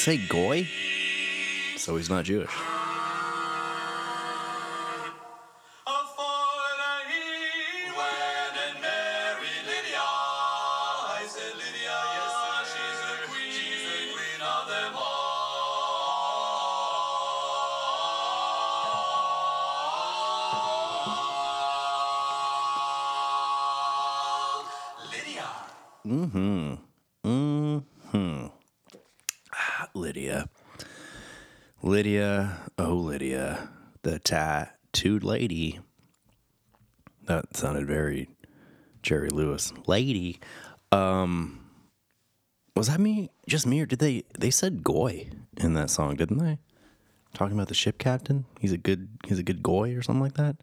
say goy, so he's not Jewish. A fortnight he went and married Lydia. I said Lydia, yes sir, she's the queen, she's the queen of them all. Lydia. Mm-hmm. Mm-hmm. Ah, Lydia. Lydia, oh Lydia, the tattooed lady. That sounded very Jerry Lewis. Lady. Um was that me? Just me or did they they said goy in that song, didn't they? Talking about the ship captain? He's a good he's a good goy or something like that.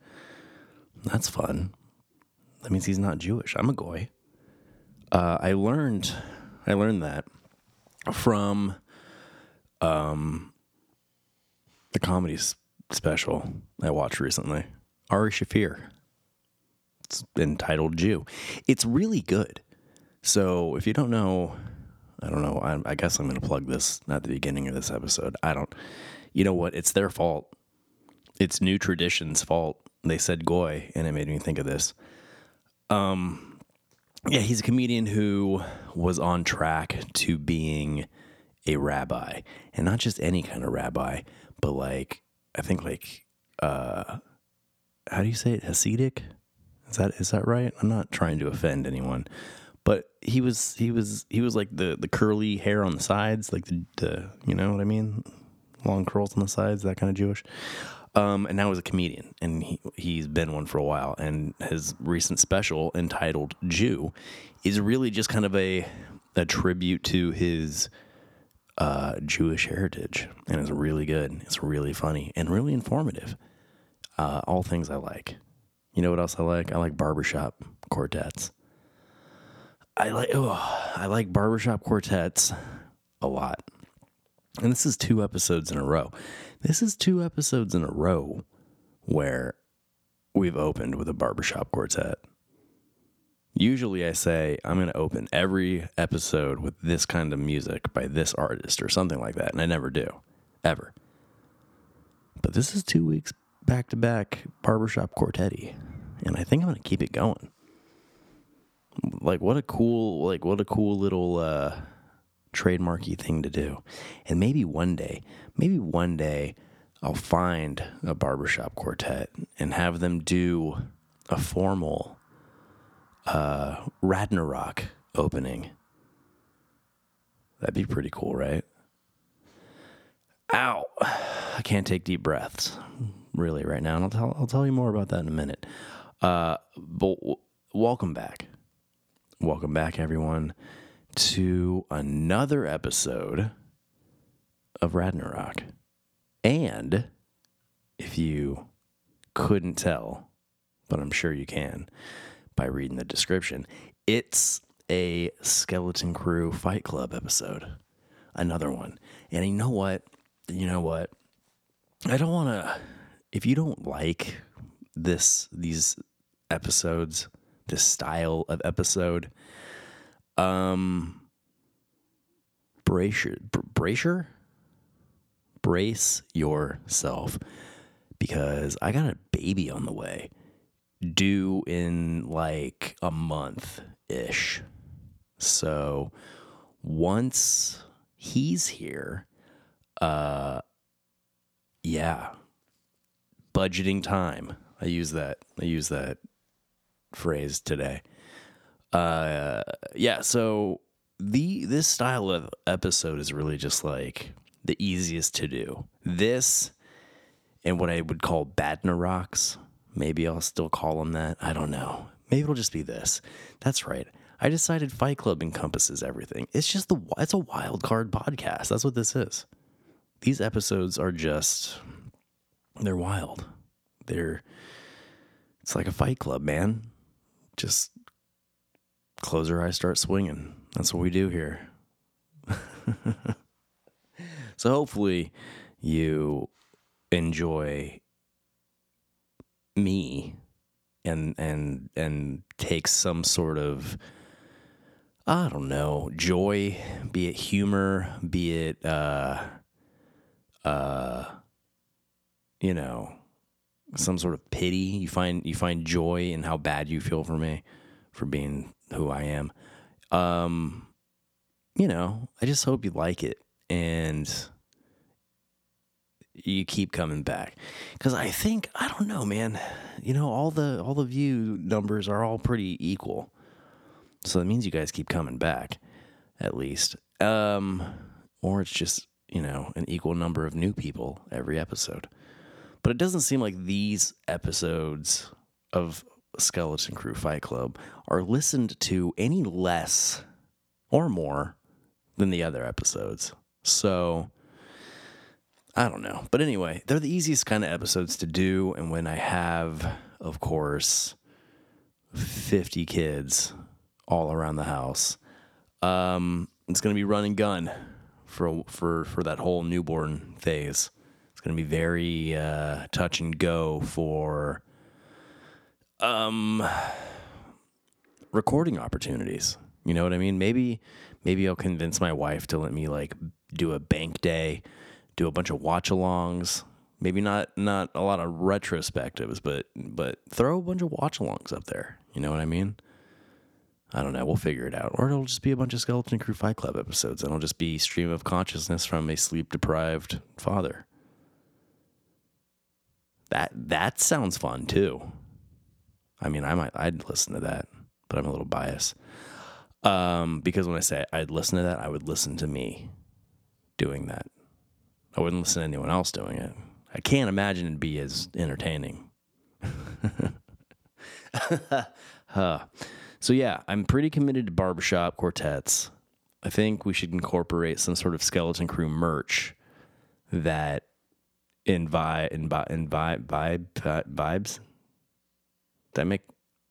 That's fun. That means he's not Jewish. I'm a goy uh, I learned I learned that from um, the comedy special I watched recently. Ari Shaffir. It's entitled Jew. It's really good. So if you don't know, I don't know. I, I guess I'm going to plug this at the beginning of this episode. I don't. You know what? It's their fault. It's New Tradition's fault. They said goy, and it made me think of this. Um, Yeah, he's a comedian who was on track to being a rabbi, and not just any kind of rabbi, but like I think like uh how do you say it? Hasidic? Is that is that right? I'm not trying to offend anyone, but he was he was he was like the the curly hair on the sides, like the, the you know what I mean, long curls on the sides, that kind of Jewish. Um, and now he's a comedian, and he, he's been one for a while. And his recent special, entitled "Jew," is really just kind of a a tribute to his uh, Jewish heritage, and it's really good. It's really funny and really informative. Uh, all things I like. You know what else I like? I like barbershop quartets. I like oh, I like barbershop quartets a lot. And this is two episodes in a row. This is two episodes in a row where we've opened with a barbershop quartet. Usually I say I'm going to open every episode with this kind of music by this artist or something like that, and I never do. Ever. But this is two weeks back to back barbershop quartet and I think I'm going to keep it going. Like what a cool like what a cool little uh trademarky thing to do. And maybe one day, maybe one day I'll find a barbershop quartet and have them do a formal uh, Ragnarok opening. That'd be pretty cool, right? Ow. I can't take deep breaths really right now. And I'll tell, I'll tell you more about that in a minute. Uh, but w- welcome back. Welcome back, everyone, to another episode of Ragnarok. And if you couldn't tell, but I'm sure you can by reading the description, it's a Skeleton Crew Fight Club episode. Another one. And you know what? You know what? I don't want to if you don't like this these episodes, this style of episode, um brace brace brace yourself because I got a baby on the way due in like a month ish. So once he's here, uh yeah. Budgeting time. I use that I use that phrase today. Uh yeah, so the this style of episode is really just like the easiest to do. This and what I would call Badner rocks. Maybe I'll still call them that. I don't know. Maybe it'll just be this. That's right. I decided Fight Club encompasses everything. It's just the it's a wild card podcast. That's what this is. These episodes are just they're wild. They're it's like a Fight Club, man. Just close your eyes, start swinging. That's what we do here. so hopefully you enjoy me and and and take some sort of I don't know, joy, be it humor, be it uh uh you know, some sort of pity. You find you find joy in how bad you feel for me for being who I am. Um you know, I just hope you like it and you keep coming back. Because i think i don't know man you know all the all the view numbers are all pretty equal. So that means you guys keep coming back at least. Um or it's just you know an equal number of new people every episode. But it doesn't seem like these episodes of skeleton crew fight club are listened to any less or more than the other episodes. So I don't know. But anyway, they're the easiest kind of episodes to do. And when I have, of course, 50 kids all around the house, um, it's going to be run and gun for, for, for that whole newborn phase. It's going to be very uh, touch and go for um, recording opportunities. You know what I mean? Maybe maybe I'll convince my wife to let me like do a bank day do a bunch of watch alongs. Maybe not not a lot of retrospectives, but but throw a bunch of watch alongs up there. You know what I mean? I don't know. We'll figure it out. Or it'll just be a bunch of Skeleton Crew Fight Club episodes, and it'll just be stream of consciousness from a sleep deprived father. That that sounds fun too. I mean, I might I'd listen to that, but I'm a little biased. Um, because when I say I'd listen to that, I would listen to me doing that. I wouldn't listen to anyone else doing it. I can't imagine it'd be as entertaining. huh. So yeah, I'm pretty committed to barbershop quartets. I think we should incorporate some sort of skeleton crew merch that invite invite invite vibe vibes. Did I make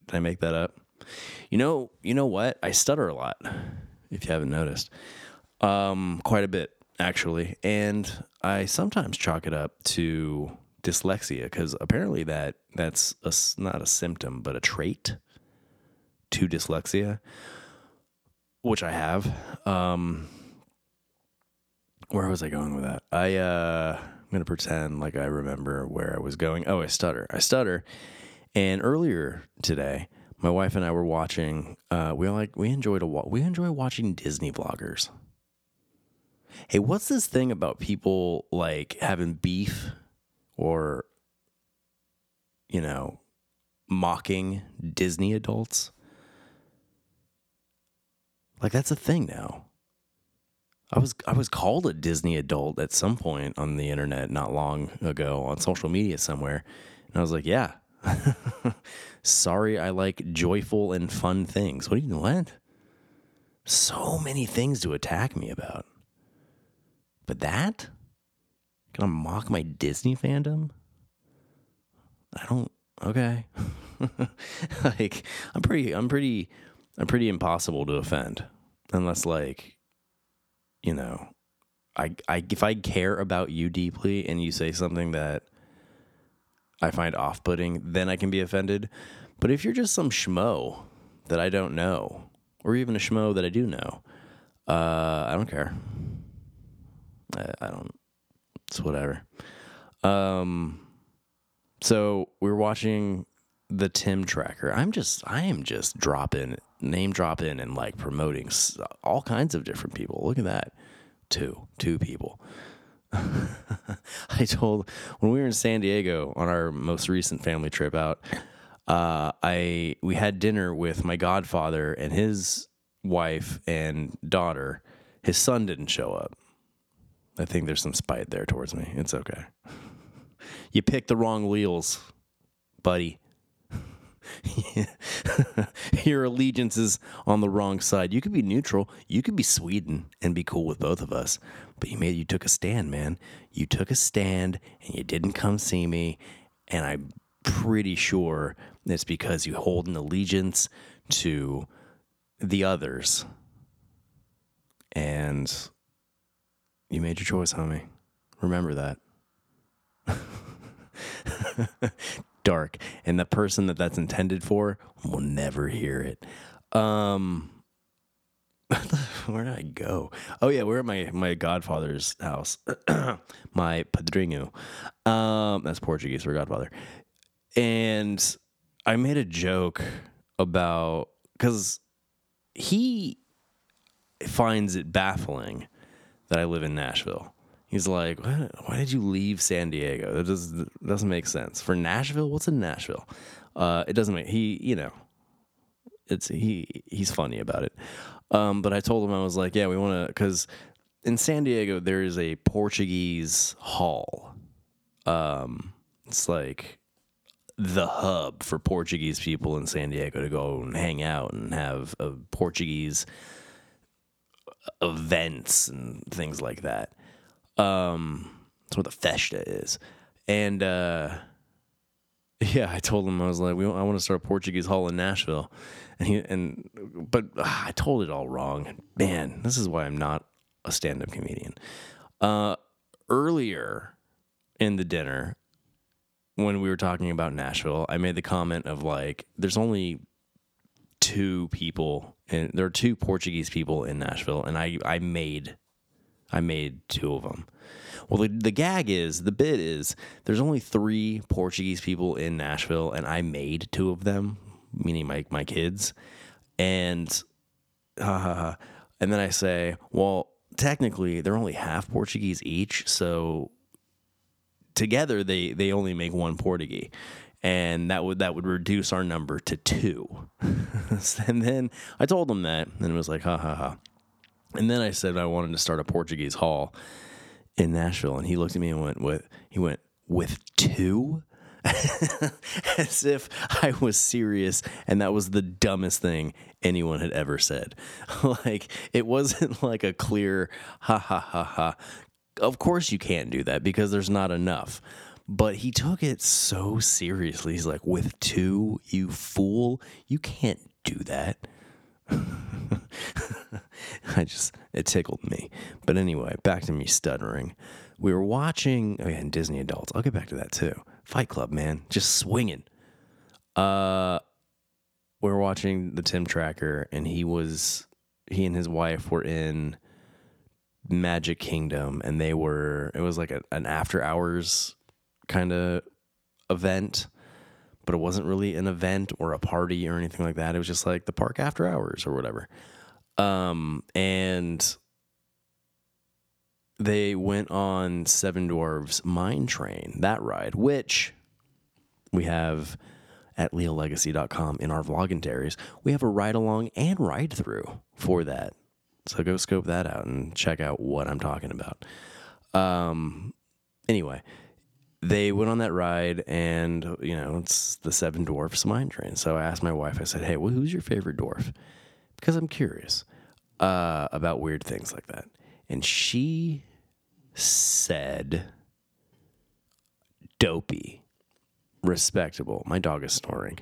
did I make that up? You know, you know what? I stutter a lot. If you haven't noticed, um, quite a bit actually, and I sometimes chalk it up to dyslexia because apparently that that's a, not a symptom but a trait to dyslexia, which I have. Um, where was I going with that? I uh, I'm gonna pretend like I remember where I was going. Oh, I stutter. I stutter. And earlier today, my wife and I were watching. Uh, we like we enjoyed a we enjoy watching Disney vloggers. Hey, what's this thing about people like having beef or, you know, mocking Disney adults? Like that's a thing now. I was I was called a Disney adult at some point on the internet not long ago on social media somewhere. And I was like, yeah. Sorry I like joyful and fun things. What do you what? So many things to attack me about. But that? gonna mock my Disney fandom. I don't. Okay. like I'm pretty. I'm pretty. I'm pretty impossible to offend, unless like, you know, I I if I care about you deeply and you say something that I find off-putting, then I can be offended. But if you're just some schmo that I don't know, or even a schmo that I do know, uh, I don't care. I, I don't. It's whatever. Um. So we were watching the Tim Tracker. I'm just, I am just dropping, name dropping, and like promoting all kinds of different people. Look at that, two, two people. I told when we were in San Diego on our most recent family trip out. Uh, I we had dinner with my godfather and his wife and daughter. His son didn't show up. I think there's some spite there towards me. It's okay. You picked the wrong wheels, buddy. Your allegiance is on the wrong side. You could be neutral. You could be Sweden and be cool with both of us. But you made you took a stand, man. You took a stand and you didn't come see me. And I'm pretty sure it's because you hold an allegiance to the others. And you made your choice, homie. Remember that. Dark. And the person that that's intended for will never hear it. Um, where did I go? Oh yeah, we're at my my godfather's house, my padrinho. Um, that's Portuguese for godfather, and I made a joke about because he finds it baffling that I live in Nashville. He's like, why, did you leave San Diego? That does, doesn't make sense. For Nashville, what's in Nashville? Uh, it doesn't make he, you know, it's he he's funny about it. Um, but I told him I was like, yeah, we want to because in San Diego there is a Portuguese hall. Um, it's like the hub for Portuguese people in San Diego to go and hang out and have a Portuguese events and things like that. Um, that's what the festa is, and uh, yeah, I told him I was like, we I want to start a Portuguese hall in Nashville, and he and but uh, I told it all wrong. Man, this is why I'm not a stand-up comedian. Uh, earlier in the dinner, when we were talking about Nashville, I made the comment of like, there's only two people, and there are two Portuguese people in Nashville, and I I made I made two of them. Well, the, the gag is, the bit is, there's only three Portuguese people in Nashville, and I made two of them, meaning my, my kids. And, uh, and then I say, well, technically, they're only half Portuguese each. So together, they, they only make one Portuguese. And that would that would reduce our number to two. and then I told him that, and it was like, ha ha ha. And then I said I wanted to start a Portuguese hall in Nashville, and he looked at me and went, "With he went with two, as if I was serious, and that was the dumbest thing anyone had ever said. like it wasn't like a clear ha ha ha ha. Of course you can't do that because there's not enough. But he took it so seriously. He's like, "With two, you fool, you can't do that." I just it tickled me. But anyway, back to me stuttering. We were watching oh yeah, and Disney adults. I'll get back to that too. Fight Club, man, just swinging. Uh, we were watching the Tim Tracker, and he was he and his wife were in Magic Kingdom, and they were it was like a, an after hours kind of event but it wasn't really an event or a party or anything like that. It was just like the park after hours or whatever. Um, and they went on Seven Dwarves Mine Train, that ride, which we have at leolegacy.com in our vlogintaries. We have a ride along and ride through for that. So go scope that out and check out what I'm talking about. Um, anyway, they went on that ride and you know it's the seven dwarfs mine train so i asked my wife i said hey well, who's your favorite dwarf because i'm curious uh, about weird things like that and she said dopey, respectable. My dog is snoring.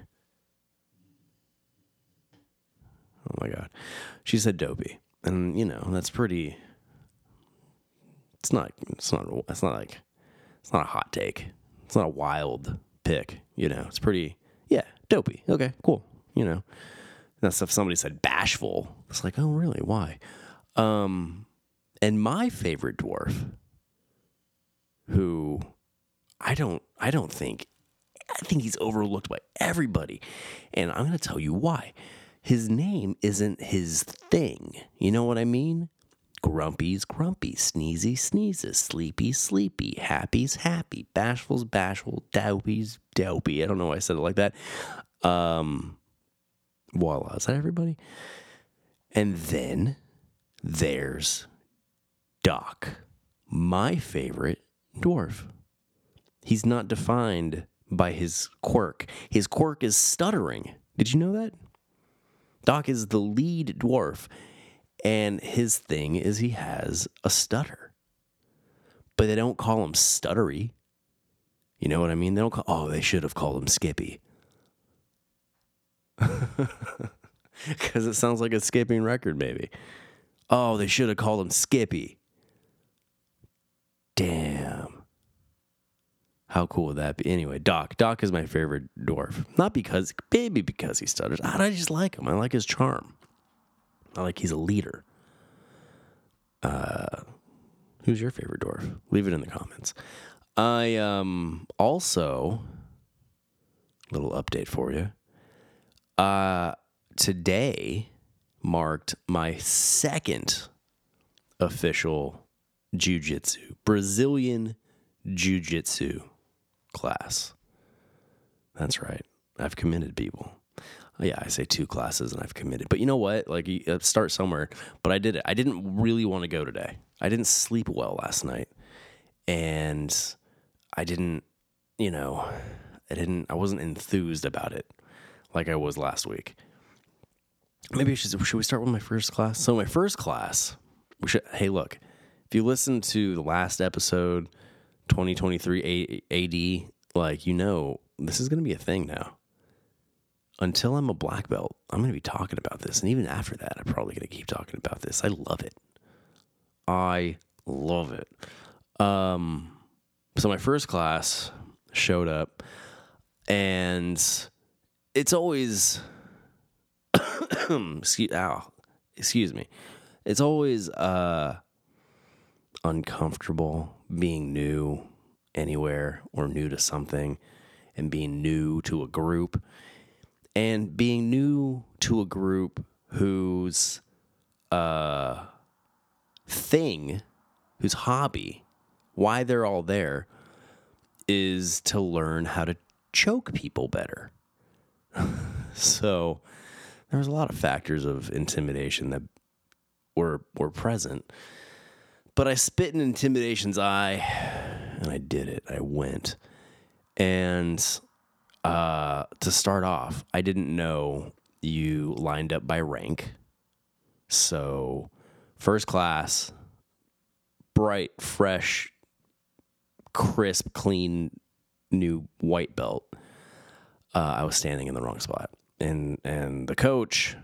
Oh my god. She said dopey. And you know, that's pretty it's not it's not it's not like it's not a hot take. It's not a wild pick, you know. It's pretty yeah, dopey. Okay, cool. You know. That's if somebody said bashful. It's like, oh really? Why? Um and my favorite dwarf who I don't I don't think I think he's overlooked by everybody. And I'm going to tell you why. His name isn't his thing. You know what I mean? Grumpy's grumpy, sneezy sneezes, sleepy sleepy, happy's happy, bashful's bashful, dopey's dopey. I don't know why I said it like that. Um, voila, is that everybody? And then there's Doc, my favorite dwarf. He's not defined by his quirk. His quirk is stuttering. Did you know that? Doc is the lead dwarf, and his thing is he has a stutter. But they don't call him stuttery. You know what I mean? They don't call, oh, they should have called him Skippy. Because it sounds like a skipping record, maybe. Oh, they should have called him Skippy. Damn. How cool would that be? Anyway, Doc. Doc is my favorite dwarf. Not because, maybe because he stutters. I just like him. I like his charm. I like he's a leader. Uh, who's your favorite dwarf? Leave it in the comments. I um also little update for you. Uh, today marked my second official jujitsu, Brazilian jiu-jitsu class. That's right. I've committed people. Yeah, I say two classes and I've committed. But you know what? Like, you uh, start somewhere. But I did it. I didn't really want to go today. I didn't sleep well last night. And I didn't, you know, I didn't, I wasn't enthused about it like I was last week. Maybe I should, should we start with my first class? So, my first class, we should, hey, look, if you listen to the last episode, 2023 AD, like, you know, this is going to be a thing now. Until I'm a black belt, I'm going to be talking about this. And even after that, I'm probably going to keep talking about this. I love it. I love it. Um, so my first class showed up, and it's always, excuse, ow, excuse me, it's always uh, uncomfortable being new anywhere or new to something and being new to a group and being new to a group whose uh, thing, whose hobby, why they're all there is to learn how to choke people better. so there was a lot of factors of intimidation that were were present but I spit in Intimidation's eye and I did it. I went. And uh, to start off, I didn't know you lined up by rank. So, first class, bright, fresh, crisp, clean, new white belt. Uh, I was standing in the wrong spot, and and the coach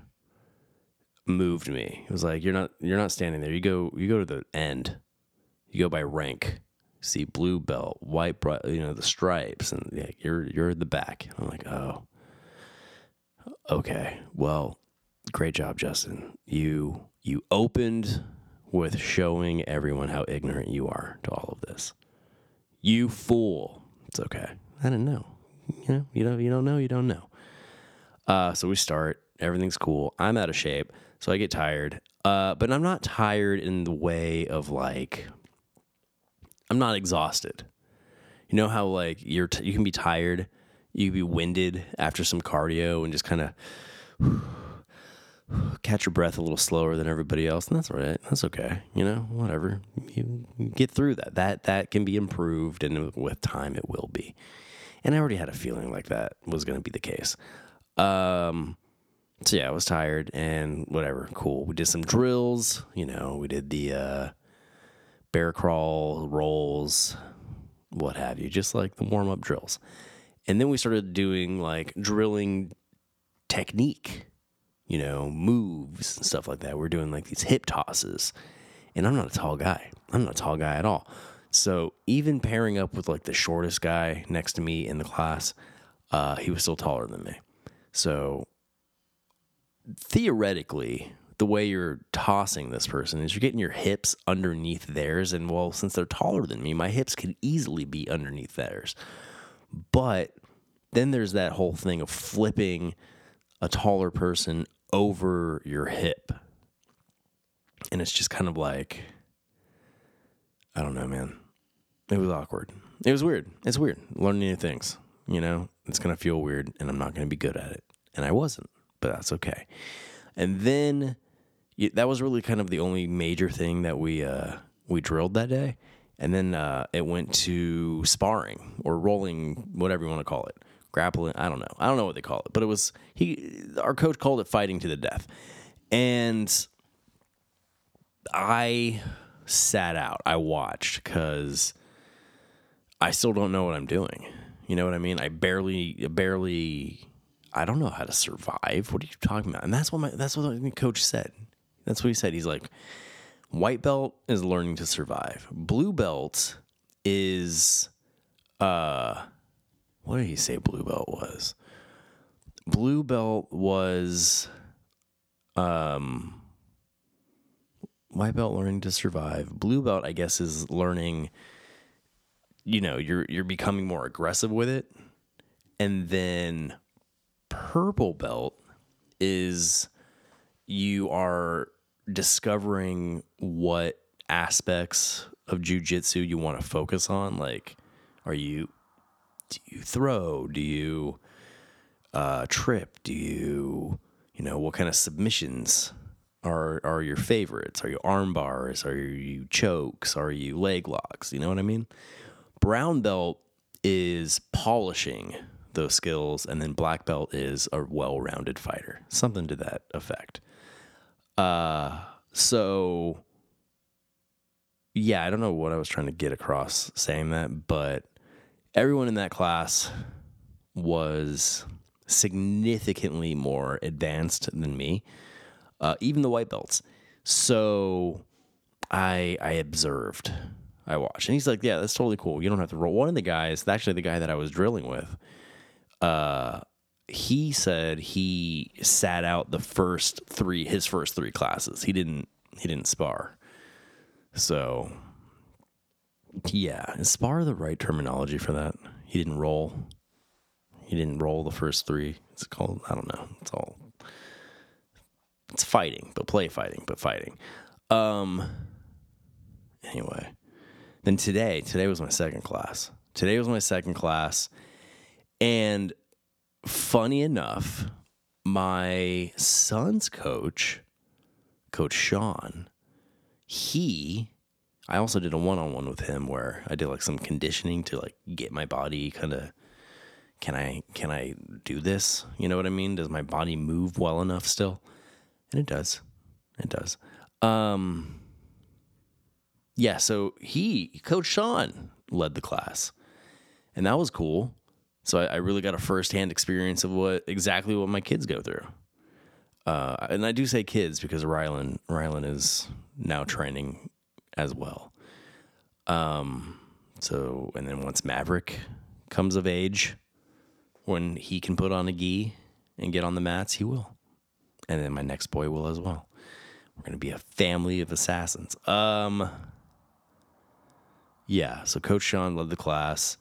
moved me. It was like you're not you're not standing there. You go you go to the end. You go by rank. See blue belt, white, you know the stripes, and you're you're the back. I'm like, oh, okay. Well, great job, Justin. You you opened with showing everyone how ignorant you are to all of this. You fool. It's okay. I didn't know. You know, you don't you don't know, you don't know. Uh, so we start. Everything's cool. I'm out of shape. So I get tired. Uh, but I'm not tired in the way of like, I'm not exhausted. You know how like you're t- you can be tired, you can be winded after some cardio and just kind of catch your breath a little slower than everybody else, and that's all right. That's okay. You know, whatever. You, get through that. That that can be improved, and with time, it will be. And I already had a feeling like that was going to be the case. Um, so yeah, I was tired and whatever. Cool. We did some drills. You know, we did the uh, bear crawl rolls. what have you, just like the warm up drills. And then we started doing like drilling technique, you know, moves and stuff like that. We're doing like these hip tosses. And I'm not a tall guy. I'm not a tall guy at all. So even pairing up with like the shortest guy next to me in the class, uh, he was still taller than me. So theoretically, the way you're tossing this person is you're getting your hips underneath theirs. And well, since they're taller than me, my hips can easily be underneath theirs. But then there's that whole thing of flipping a taller person over your hip. And it's just kind of like, I don't know, man. It was awkward. It was weird. It's weird. Learning new things. You know, it's going to feel weird and I'm not going to be good at it. And I wasn't, but that's okay. And then that was really kind of the only major thing that we uh, we drilled that day. And then uh, it went to sparring or rolling, whatever you want to call it, grappling. I don't know. I don't know what they call it, but it was he. Our coach called it fighting to the death, and I sat out. I watched because I still don't know what I'm doing. You know what I mean? I barely, barely. I don't know how to survive. What are you talking about? And that's what my that's what the coach said. That's what he said. He's like, white belt is learning to survive. Blue belt is, uh, what did he say? Blue belt was. Blue belt was, um, white belt learning to survive. Blue belt, I guess, is learning. You know, you're you're becoming more aggressive with it, and then purple belt is you are discovering what aspects of jujitsu you want to focus on. Like, are you do you throw? Do you uh, trip? Do you you know what kind of submissions are are your favorites? Are you arm bars? Are you chokes? Are you leg locks? You know what I mean? Brown belt is polishing those skills, and then black belt is a well rounded fighter. Something to that effect. Uh, so yeah, I don't know what I was trying to get across saying that, but everyone in that class was significantly more advanced than me, uh, even the white belts. So I I observed, I watched, and he's like, "Yeah, that's totally cool. You don't have to roll." One of the guys, actually the guy that I was drilling with, uh, he said he sat out the first three his first three classes. He didn't he didn't spar. So yeah, is spar the right terminology for that? He didn't roll. He didn't roll the first three. It's called I don't know. It's all it's fighting, but play fighting, but fighting. Um anyway. Then today, today was my second class. Today was my second class. And funny enough, my son's coach, Coach Sean, he, I also did a one on one with him where I did like some conditioning to like get my body kind of. Can I can I do this? You know what I mean? Does my body move well enough still? And it does. It does. Um yeah, so he Coach Sean led the class. And that was cool. So I, I really got a firsthand experience of what exactly what my kids go through. Uh, and I do say kids because Rylan Rylan is now training as well. Um, so and then once Maverick comes of age, when he can put on a gi and get on the mats, he will. And then my next boy will as well. We're gonna be a family of assassins. Um, yeah. So Coach Sean led the class.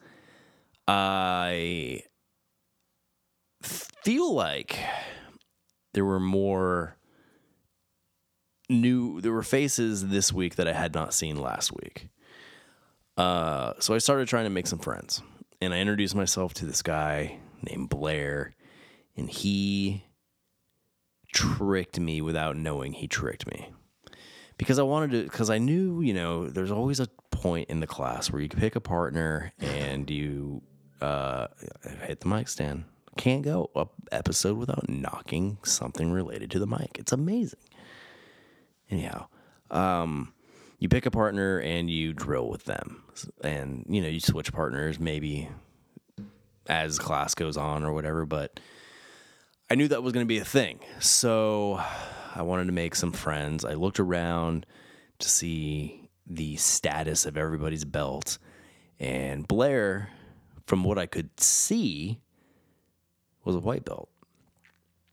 I feel like there were more new there were faces this week that I had not seen last week. Uh, so I started trying to make some friends. And I introduced myself to this guy named Blair, and he tricked me without knowing he tricked me. Because I wanted to, because I knew, you know, there's always a point in the class where you pick a partner and you uh, hit the mic stand. Can't go a episode without knocking something related to the mic. It's amazing. Anyhow, um, you pick a partner and you drill with them, and you know you switch partners maybe as class goes on or whatever. But I knew that was going to be a thing, so I wanted to make some friends. I looked around to see the status of everybody's belt, and Blair, from what I could see, was a white belt.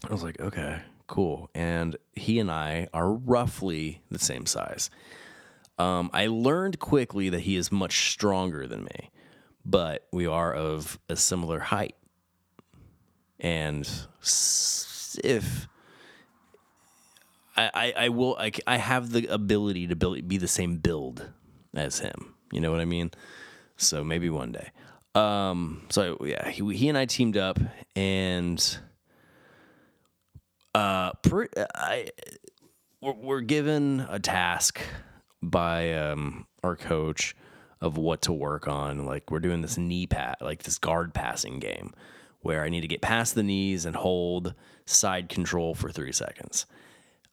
I was like, okay, cool. And he and I are roughly the same size. Um, I learned quickly that he is much stronger than me, but we are of a similar height. And if I, I, I will, I, I have the ability to build, be the same build as him. You know what I mean? So maybe one day. Um, so yeah, he, he and I teamed up and uh, I we're, we're given a task by um, our coach of what to work on. Like we're doing this knee pat, like this guard passing game, where I need to get past the knees and hold side control for three seconds.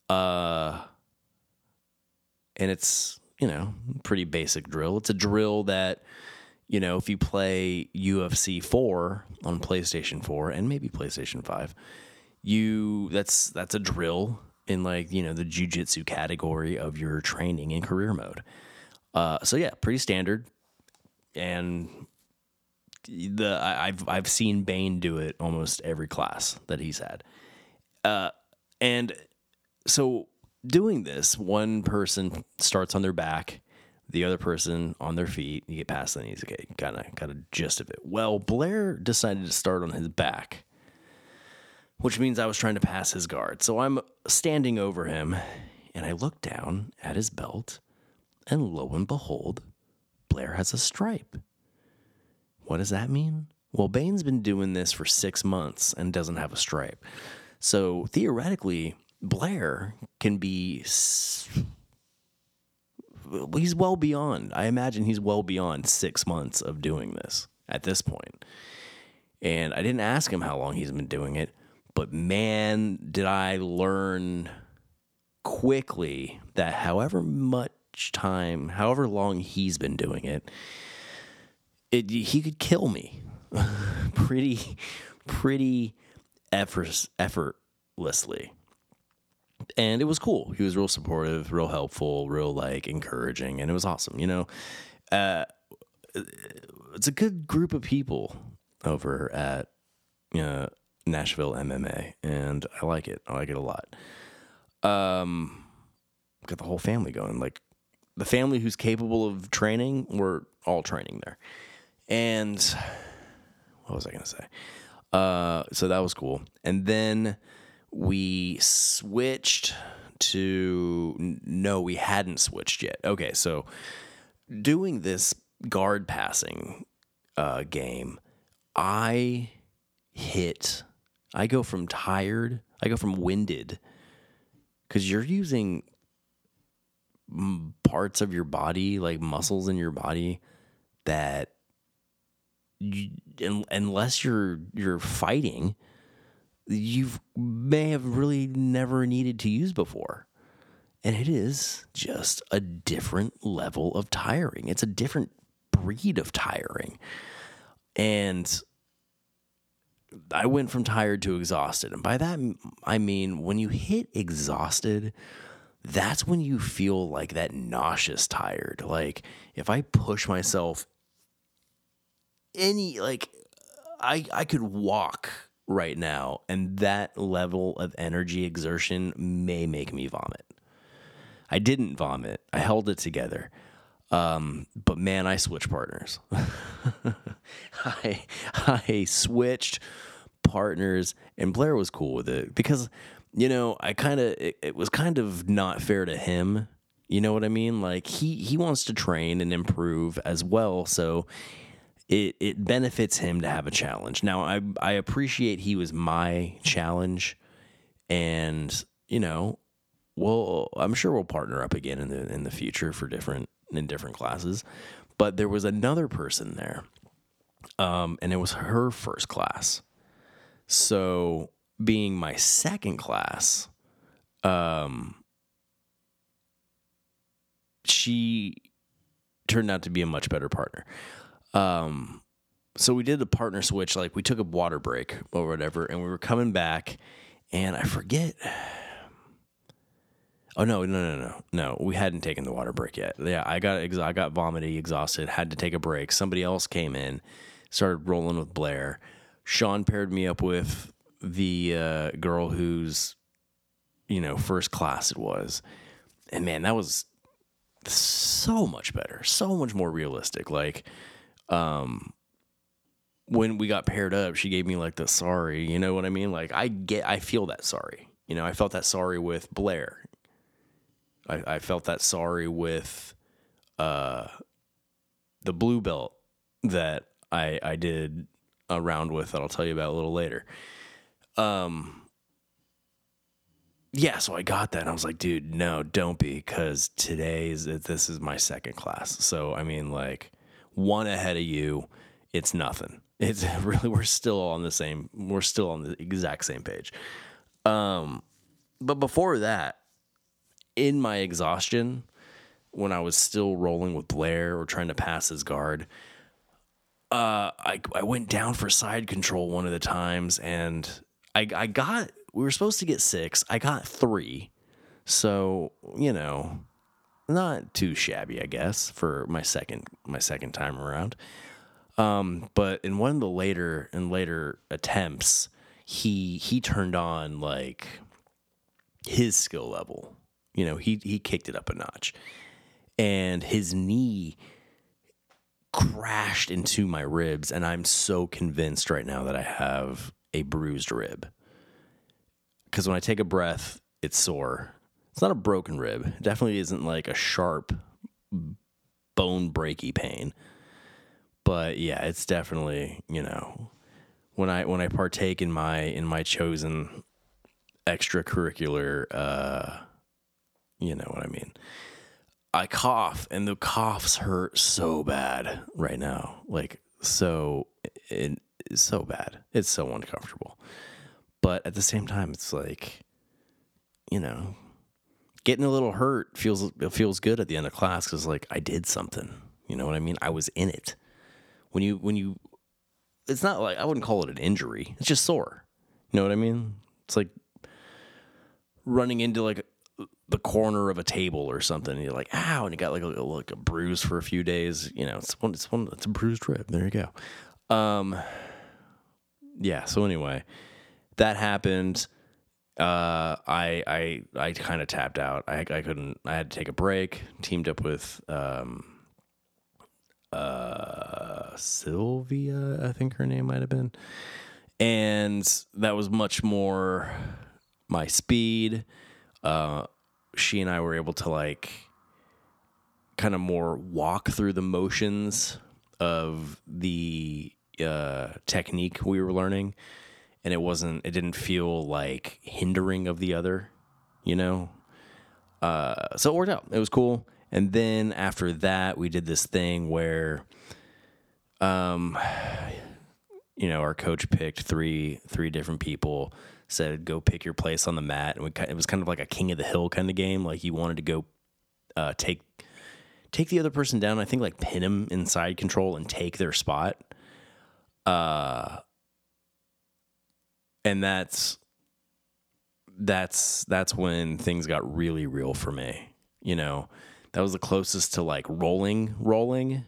Uh, and it's you know pretty basic drill. It's a drill that you know if you play UFC four on PlayStation four and maybe PlayStation five you that's that's a drill in like you know the jujitsu category of your training in career mode. Uh, so yeah, pretty standard, and the I, have I've seen Bane do it almost every class that he's had, uh, and so doing this, one person starts on their back, the other person on their feet. You get past the knees, okay, kind of kind of gist of it. Well, Blair decided to start on his back which means I was trying to pass his guard. So I'm standing over him and I look down at his belt, and lo and behold, Blair has a stripe. What does that mean? Well, Bane's been doing this for six months and doesn't have a stripe. So theoretically, Blair can be. He's well beyond. I imagine he's well beyond six months of doing this at this point. And I didn't ask him how long he's been doing it, but man, did I learn quickly that however much time, however long he's been doing it, it he could kill me pretty, pretty effort, effortlessly. And it was cool. He was real supportive, real helpful, real like encouraging, and it was awesome. You know, uh, it's a good group of people over at know, Nashville MMA, and I like it. I like it a lot. Um, got the whole family going. Like the family who's capable of training, we're all training there. And what was I gonna say? Uh, so that was cool. And then we switched to no, we hadn't switched yet. Okay, so doing this guard passing uh, game, I hit I go from tired, I go from winded because you're using parts of your body, like muscles in your body, that you, unless you're you're fighting, you may have really never needed to use before. And it is just a different level of tiring. It's a different breed of tiring. And I went from tired to exhausted. And by that, I mean when you hit exhausted, that's when you feel like that nauseous tired. Like if I push myself any, like I, I could walk right now, and that level of energy exertion may make me vomit. I didn't vomit, I held it together. Um, but man, I switched partners. I I switched partners, and Blair was cool with it because you know I kind of it, it was kind of not fair to him. You know what I mean? Like he he wants to train and improve as well, so it it benefits him to have a challenge. Now I I appreciate he was my challenge, and you know, well I'm sure we'll partner up again in the in the future for different in different classes. But there was another person there, um, and it was her first class. So, being my second class, um, she turned out to be a much better partner. Um, so we did a partner switch. Like we took a water break or whatever, and we were coming back, and I forget. Oh no, no, no, no, no! We hadn't taken the water break yet. Yeah, I got ex- I got vomity, exhausted, had to take a break. Somebody else came in, started rolling with Blair. Sean paired me up with the uh, girl whose, you know, first class it was, and man, that was so much better, so much more realistic. Like, um, when we got paired up, she gave me like the sorry, you know what I mean? Like, I get, I feel that sorry. You know, I felt that sorry with Blair. I, I felt that sorry with uh, the blue belt that I I did a round with that I'll tell you about a little later. Um, yeah, so I got that. And I was like, dude, no, don't be, because today's this is my second class. So I mean, like, one ahead of you, it's nothing. It's really we're still on the same. We're still on the exact same page. Um, but before that, in my exhaustion, when I was still rolling with Blair or trying to pass his guard, uh, I I went down for side control one of the times, and I I got we were supposed to get six. I got three, so you know, not too shabby, I guess, for my second my second time around. Um, but in one of the later and later attempts, he he turned on like his skill level. You know, he he kicked it up a notch, and his knee crashed into my ribs, and I'm so convinced right now that I have a bruised rib. Because when I take a breath, it's sore. It's not a broken rib. It definitely isn't like a sharp bone breaky pain. But yeah, it's definitely, you know, when I when I partake in my in my chosen extracurricular uh you know what I mean. I cough and the coughs hurt so bad right now. Like so it's so bad. It's so uncomfortable. But at the same time it's like you know, getting a little hurt feels it feels good at the end of class cuz like I did something. You know what I mean? I was in it. When you when you it's not like I wouldn't call it an injury. It's just sore. You know what I mean? It's like running into like the corner of a table or something. And you're like, ow, and you got like a, like a bruise for a few days. You know, it's one, it's one, it's a bruised rib. There you go. Um, yeah. So anyway, that happened. Uh, I I I kind of tapped out. I I couldn't. I had to take a break. Teamed up with um, uh, Sylvia. I think her name might have been, and that was much more my speed. Uh, she and I were able to like kind of more walk through the motions of the uh, technique we were learning, and it wasn't. It didn't feel like hindering of the other, you know. Uh, so it worked out. It was cool. And then after that, we did this thing where, um, you know, our coach picked three three different people said go pick your place on the mat, and we, it was kind of like a king of the hill kind of game. Like you wanted to go uh, take take the other person down. I think like pin him inside control and take their spot. Uh, and that's that's that's when things got really real for me. You know, that was the closest to like rolling, rolling,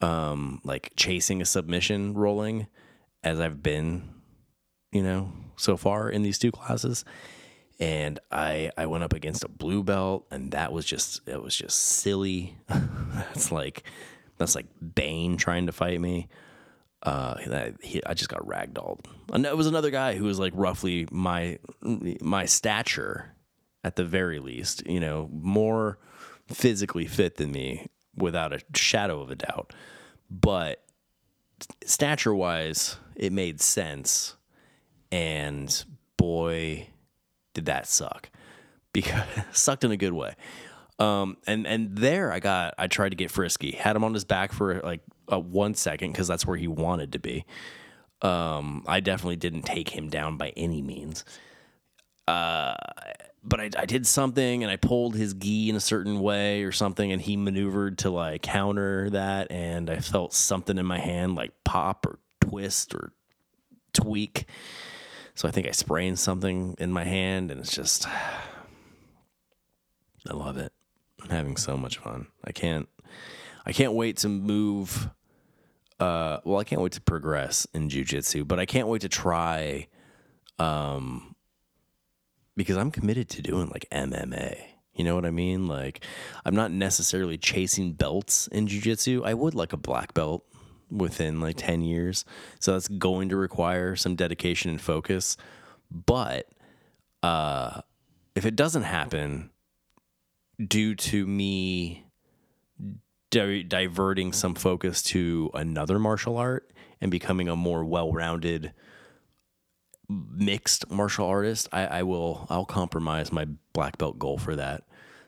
um, like chasing a submission, rolling, as I've been. You know, so far in these two classes. And I I went up against a blue belt and that was just it was just silly. that's like that's like Bane trying to fight me. Uh, he, I just got ragdolled. And it was another guy who was like roughly my my stature at the very least, you know, more physically fit than me without a shadow of a doubt. But stature wise, it made sense and boy, did that suck because sucked in a good way. Um, and and there I got I tried to get frisky, had him on his back for like a one second because that's where he wanted to be. Um, I definitely didn't take him down by any means. Uh, but I, I did something and I pulled his gi in a certain way or something, and he maneuvered to like counter that, and I felt something in my hand like pop or twist or tweak. So I think I sprained something in my hand, and it's just, I love it. I'm having so much fun. I can't, I can't wait to move. Uh, well, I can't wait to progress in jujitsu, but I can't wait to try, um, because I'm committed to doing like MMA. You know what I mean? Like, I'm not necessarily chasing belts in jujitsu. I would like a black belt within like 10 years. So that's going to require some dedication and focus. But uh, if it doesn't happen due to me di- diverting some focus to another martial art and becoming a more well rounded mixed martial artist, I, I will I'll compromise my black belt goal for that.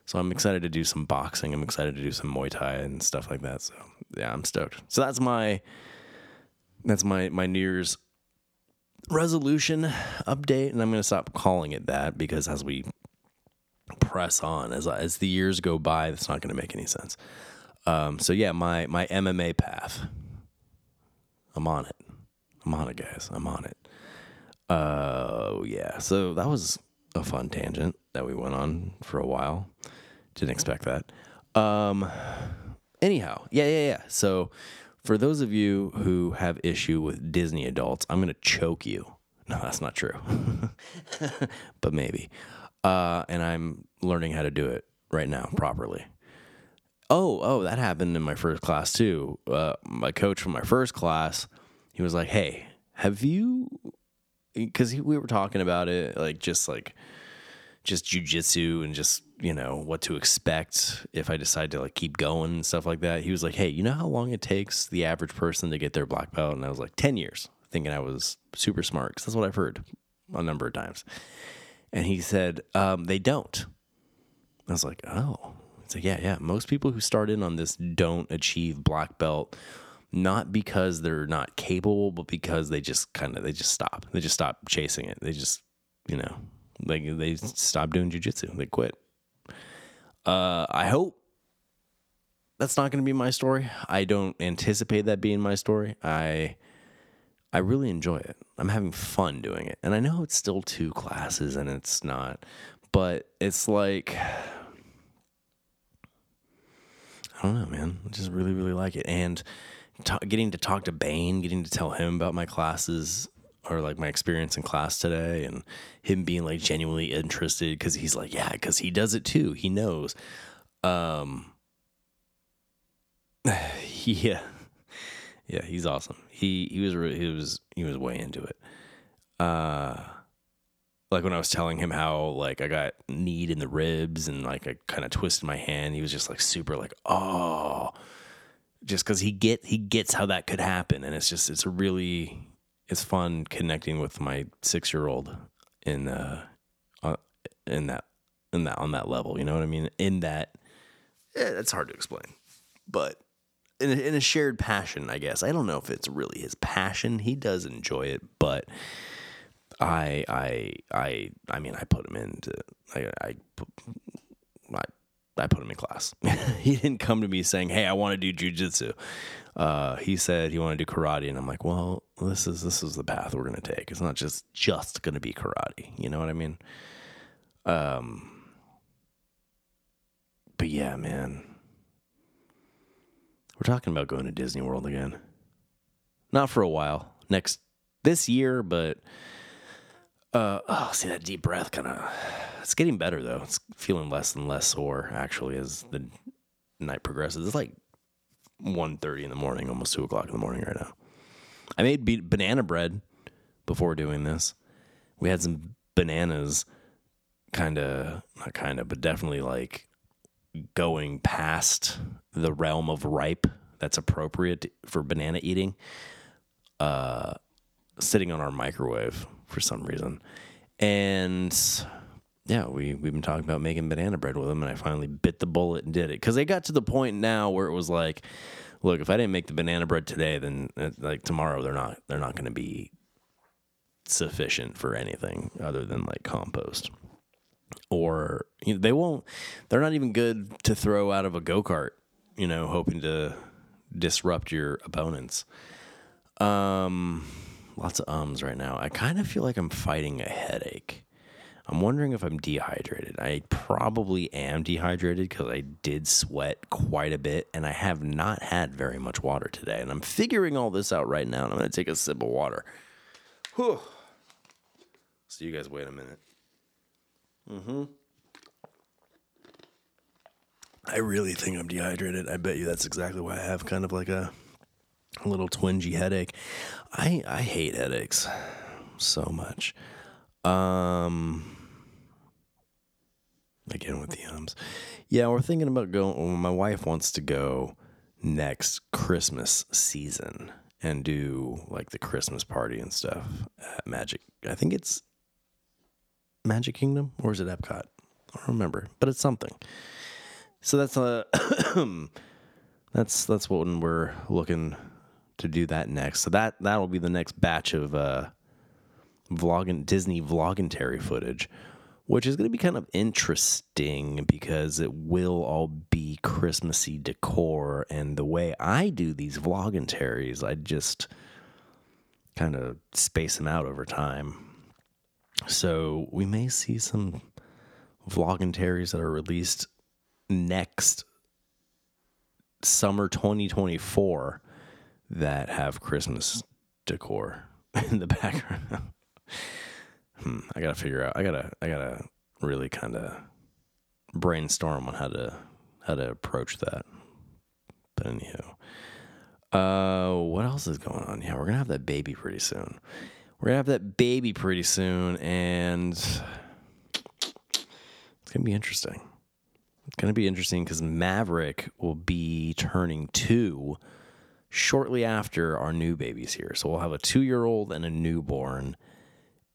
So I'm excited to do some boxing. I'm excited to do some Muay Thai and stuff like that. So yeah, I'm stoked. So that's my that's my my New Year's resolution update, and I'm gonna stop calling it that because as we press on, as as the years go by, that's not gonna make any sense. Um, so yeah, my my MMA path. I'm on it. I'm on it, guys. I'm on it. Uh, yeah. So that was a fun tangent that we went on for a while. Didn't expect that. Um, anyhow, yeah, yeah, yeah. So for those of you who have issue with Disney adults, I'm gonna choke you. No, that's not true, but maybe. Uh, and I'm learning how to do it right now properly. Oh, oh, that happened in my first class too. Uh, my coach from my first class, he was like, "Hey, have you because we were talking about it, like just like just jujitsu and just you know what to expect if I decide to like keep going and stuff like that. He was like, "Hey, you know how long it takes the average person to get their black belt?" And I was like, 10 years," thinking I was super smart because that's what I've heard a number of times. And he said, um, "They don't." I was like, "Oh." It's like, yeah, yeah. Most people who start in on this don't achieve black belt not because they're not capable, but because they just kind of they just stop. They just stop chasing it. They just you know like they stop doing jujitsu. They quit. Uh, I hope that's not going to be my story. I don't anticipate that being my story. I I really enjoy it. I'm having fun doing it, and I know it's still two classes, and it's not, but it's like. I don't know, man. I just really, really like it. And getting to talk to Bane, getting to tell him about my classes or like my experience in class today and him being like genuinely interested because he's like, yeah, because he does it too. He knows. Um, yeah, yeah, he's awesome. He he was really, he was he was way into it. Uh, like when I was telling him how like I got kneed in the ribs and like I kind of twisted my hand, he was just like super like, oh just because he get he gets how that could happen, and it's just it's really it's fun connecting with my six year old in uh, in that in that on that level. You know what I mean? In that, eh, it's hard to explain, but in a, in a shared passion, I guess. I don't know if it's really his passion. He does enjoy it, but I I I I mean I put him into I I, I I put him in class. he didn't come to me saying, "Hey, I want to do jujitsu." Uh, he said he wanted to do karate, and I'm like, "Well, this is this is the path we're gonna take. It's not just just gonna be karate. You know what I mean?" Um, but yeah, man, we're talking about going to Disney World again. Not for a while. Next this year, but uh, oh, see that deep breath kind of. It's getting better though. It's feeling less and less sore actually as the night progresses. It's like 1.30 in the morning, almost two o'clock in the morning right now. I made banana bread before doing this. We had some bananas, kind of not kind of, but definitely like going past the realm of ripe that's appropriate for banana eating. Uh, sitting on our microwave for some reason. And yeah, we we've been talking about making banana bread with them, and I finally bit the bullet and did it because they got to the point now where it was like, look, if I didn't make the banana bread today, then uh, like tomorrow they're not they're not going to be sufficient for anything other than like compost. or you know, they won't. They're not even good to throw out of a go kart. You know, hoping to disrupt your opponents. Um, lots of ums right now. I kind of feel like I'm fighting a headache. I'm wondering if I'm dehydrated. I probably am dehydrated because I did sweat quite a bit and I have not had very much water today. And I'm figuring all this out right now and I'm going to take a sip of water. Whew. So you guys wait a minute. Mm-hmm. I really think I'm dehydrated. I bet you that's exactly why I have kind of like a, a little twingy headache. I I hate headaches so much. Um again with the ums. Yeah, we're thinking about going my wife wants to go next Christmas season and do like the Christmas party and stuff at Magic. I think it's Magic Kingdom or is it Epcot? I don't remember, but it's something. So that's a that's that's what we're looking to do that next. So that that'll be the next batch of uh vlogging Disney vlogging footage, which is going to be kind of interesting because it will all be Christmassy decor and the way I do these vlogging I just kind of space them out over time. So we may see some vlogging that are released next summer 2024 that have Christmas decor in the background. hmm, I gotta figure out. I gotta. I gotta really kind of brainstorm on how to how to approach that. But anyhow, uh, what else is going on? Yeah, we're gonna have that baby pretty soon. We're gonna have that baby pretty soon, and it's gonna be interesting. It's to be interesting because Maverick will be turning two shortly after our new baby's here. So we'll have a two year old and a newborn.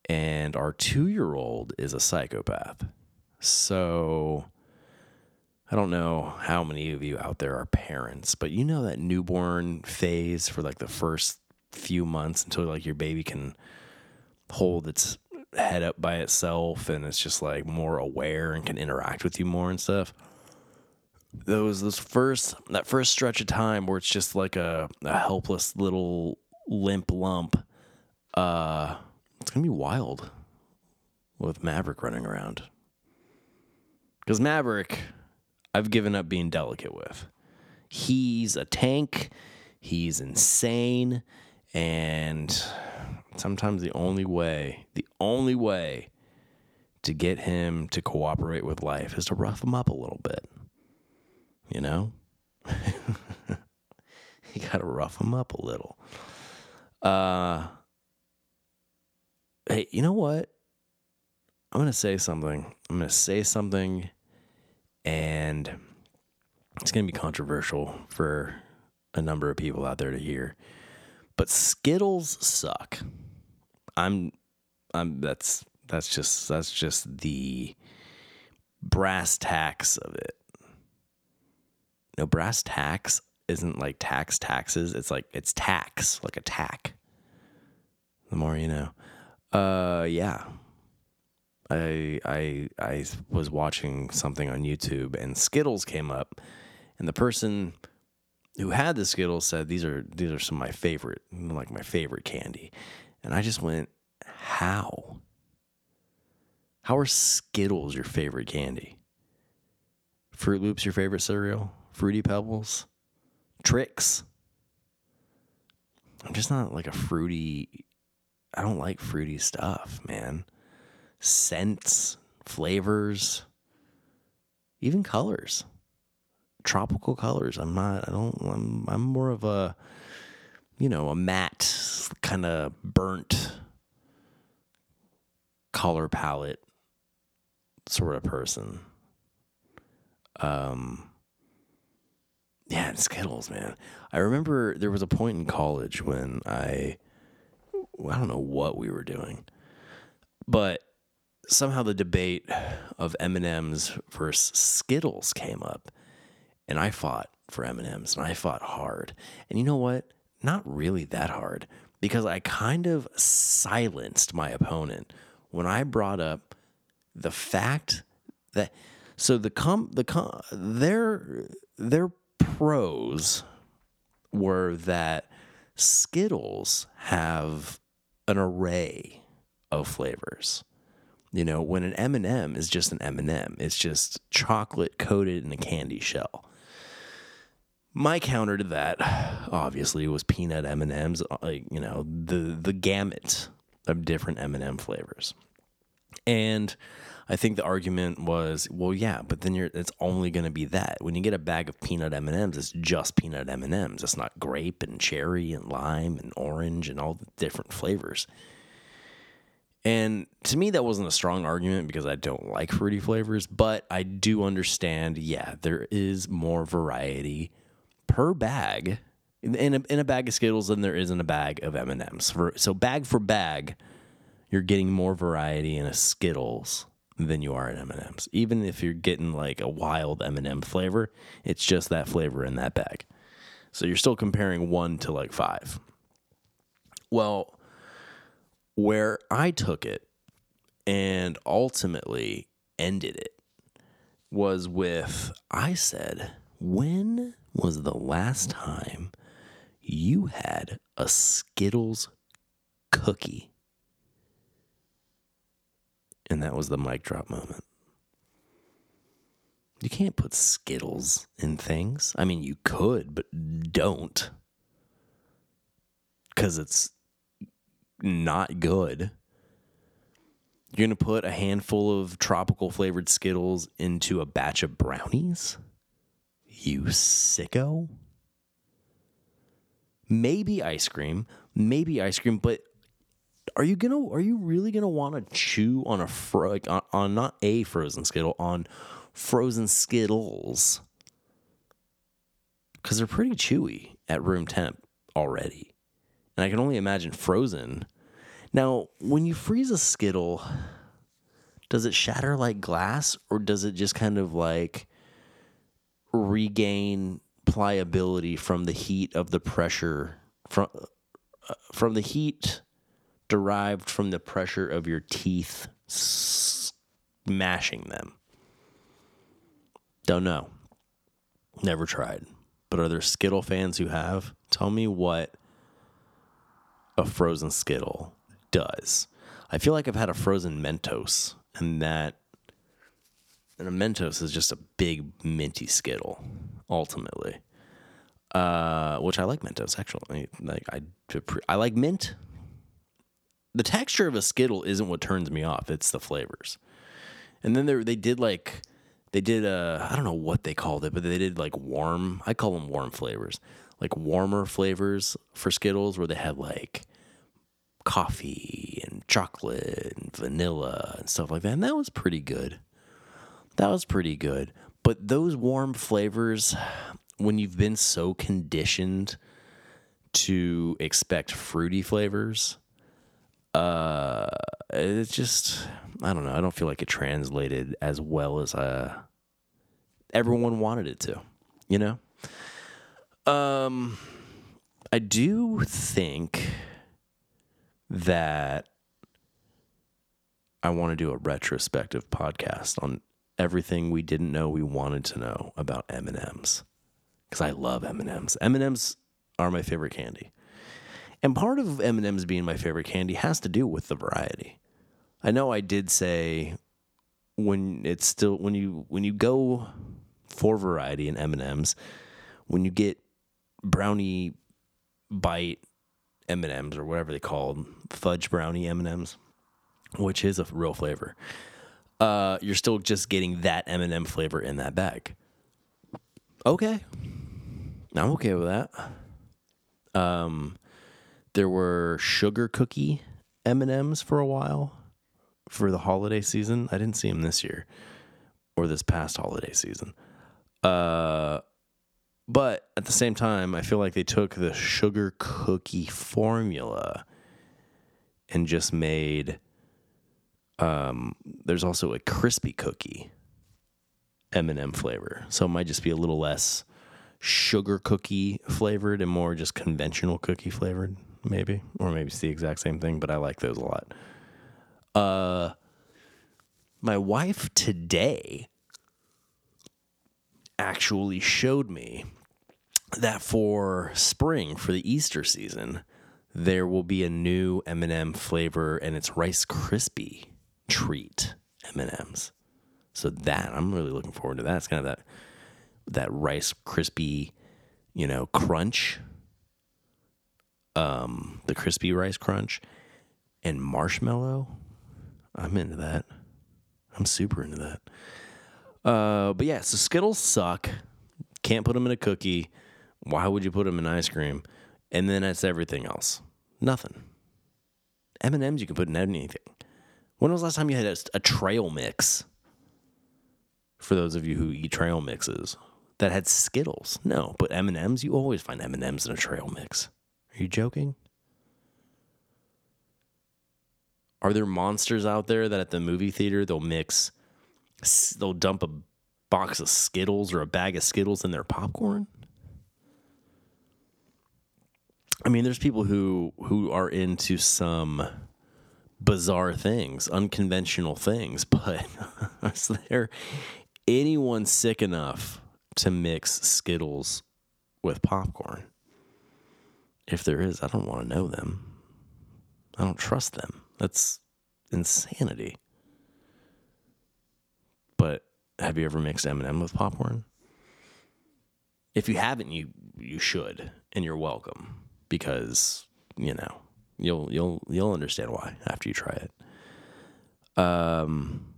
And our two year old is a psychopath. So I don't know how many of you out there are parents, but you know that newborn phase for like the first few months until like your baby can hold its head up by itself and it's just like more aware and can interact with you more and stuff. Those those first that first stretch of time where it's just like a, a helpless little limp lump, uh, it's gonna be wild with Maverick running around. Because Maverick, I've given up being delicate with. He's a tank. He's insane, and sometimes the only way, the only way to get him to cooperate with life is to rough him up a little bit. You know? you got to rough him up a little. Uh, hey, you know what? I'm going to say something. I'm going to say something, and it's going to be controversial for a number of people out there to hear. But Skittles suck. I'm I'm that's that's just that's just the brass tacks of it. No, brass tacks isn't like tax taxes. It's like it's tax, like a tack. The more you know. Uh yeah. I I I was watching something on YouTube and Skittles came up and the person who had the Skittles said these are these are some of my favorite like my favorite candy. And I just went, how? How are Skittles your favorite candy? Froot Loops your favorite cereal? Fruity Pebbles? Trix. I'm just not like a fruity I don't like fruity stuff, man. Scents, flavors, even colors. Tropical colors. I'm not I don't I'm I'm more of a you know, a matte kind of burnt color palette sort of person. Um, yeah, Skittles, man. I remember there was a point in college when I, I don't know what we were doing, but somehow the debate of M and M's versus Skittles came up, and I fought for M and M's, and I fought hard. And you know what? Not really that hard because I kind of silenced my opponent when I brought up the fact that so the com the com their their pros were that Skittles have an array of flavors. You know, when an M&M is just an M&M, it's just chocolate coated in a candy shell. My counter to that, obviously, was peanut M and M's. Like you know, the the gamut of different M and m flavors, and I think the argument was, well, yeah, but then you're it's only going to be that. When you get a bag of peanut M and M's, it's just peanut M and M's. It's not grape and cherry and lime and orange and all the different flavors. And to me, that wasn't a strong argument because I don't like fruity flavors, but I do understand. Yeah, there is more variety per bag in a, in a bag of Skittles than there is in a bag of M and M's. So bag for bag, you're getting more variety in a Skittles than you are at M and M's. Even if you're getting like a wild M and m flavor, it's just that flavor in that bag. So you're still comparing one to like five. Well, where I took it and ultimately ended it was with I said, when was the last time you had a Skittles cookie? And that was the mic drop moment. You can't put Skittles in things. I mean, you could, but don't. Because it's not good. You're going to put a handful of tropical flavored Skittles into a batch of brownies? You sicko. Maybe ice cream, maybe ice cream, but are you gonna are you really gonna want to chew on a fro like on, on not a frozen skittle on frozen skittles? Because they're pretty chewy at room temp already and i can only imagine frozen. Now when you freeze a skittle does it shatter like glass or does it just kind of like regain pliability from the heat of the pressure from uh, from the heat derived from the pressure of your teeth smashing them. Don't know. Never tried. But are there Skittle fans who have? Tell me what a frozen Skittle does. I feel like I've had a frozen Mentos, and that and a Mentos is just a big minty Skittle, ultimately. Uh, which I like Mentos actually. Like I, I like mint. The texture of a Skittle isn't what turns me off; it's the flavors. And then they they did like they did uh I don't know what they called it, but they did like warm. I call them warm flavors, like warmer flavors for Skittles, where they had like coffee and chocolate and vanilla and stuff like that. And that was pretty good. That was pretty good. But those warm flavors, when you've been so conditioned to expect fruity flavors, uh, it's just I don't know. I don't feel like it translated as well as uh everyone wanted it to. You know. Um, I do think that I want to do a retrospective podcast on everything we didn't know we wanted to know about M&Ms cuz I love M&Ms. M&Ms are my favorite candy. And part of M&Ms being my favorite candy has to do with the variety. I know I did say when it's still when you when you go for variety in M&Ms, when you get brownie bite M&Ms or whatever they call them, fudge brownie M&Ms, which is a real flavor uh, you're still just getting that M&M flavor in that bag. Okay, I'm okay with that. Um, there were sugar cookie M&Ms for a while for the holiday season. I didn't see them this year or this past holiday season. Uh, but at the same time, I feel like they took the sugar cookie formula and just made um, there's also a crispy cookie M&M flavor. So it might just be a little less sugar cookie flavored and more just conventional cookie flavored, maybe. Or maybe it's the exact same thing, but I like those a lot. Uh, my wife today actually showed me that for spring for the Easter season there will be a new M&M flavor and it's Rice Krispie treat M&Ms. So that I'm really looking forward to that. It's kind of that that Rice Krispie, you know, crunch. Um, the crispy rice crunch and marshmallow. I'm into that. I'm super into that. Uh, but yeah, so Skittles suck. Can't put them in a cookie. Why would you put them in ice cream? And then that's everything else. Nothing. M and M's you can put in anything. When was the last time you had a, a trail mix? For those of you who eat trail mixes, that had Skittles. No, but M and M's you always find M and M's in a trail mix. Are you joking? Are there monsters out there that at the movie theater they'll mix, they'll dump a box of Skittles or a bag of Skittles in their popcorn? I mean, there's people who who are into some bizarre things, unconventional things, but is there anyone sick enough to mix Skittles with popcorn? If there is, I don't want to know them. I don't trust them. That's insanity. But have you ever mixed M&M with popcorn? If you haven't, you you should, and you're welcome because you know you'll you'll you'll understand why after you try it. Um.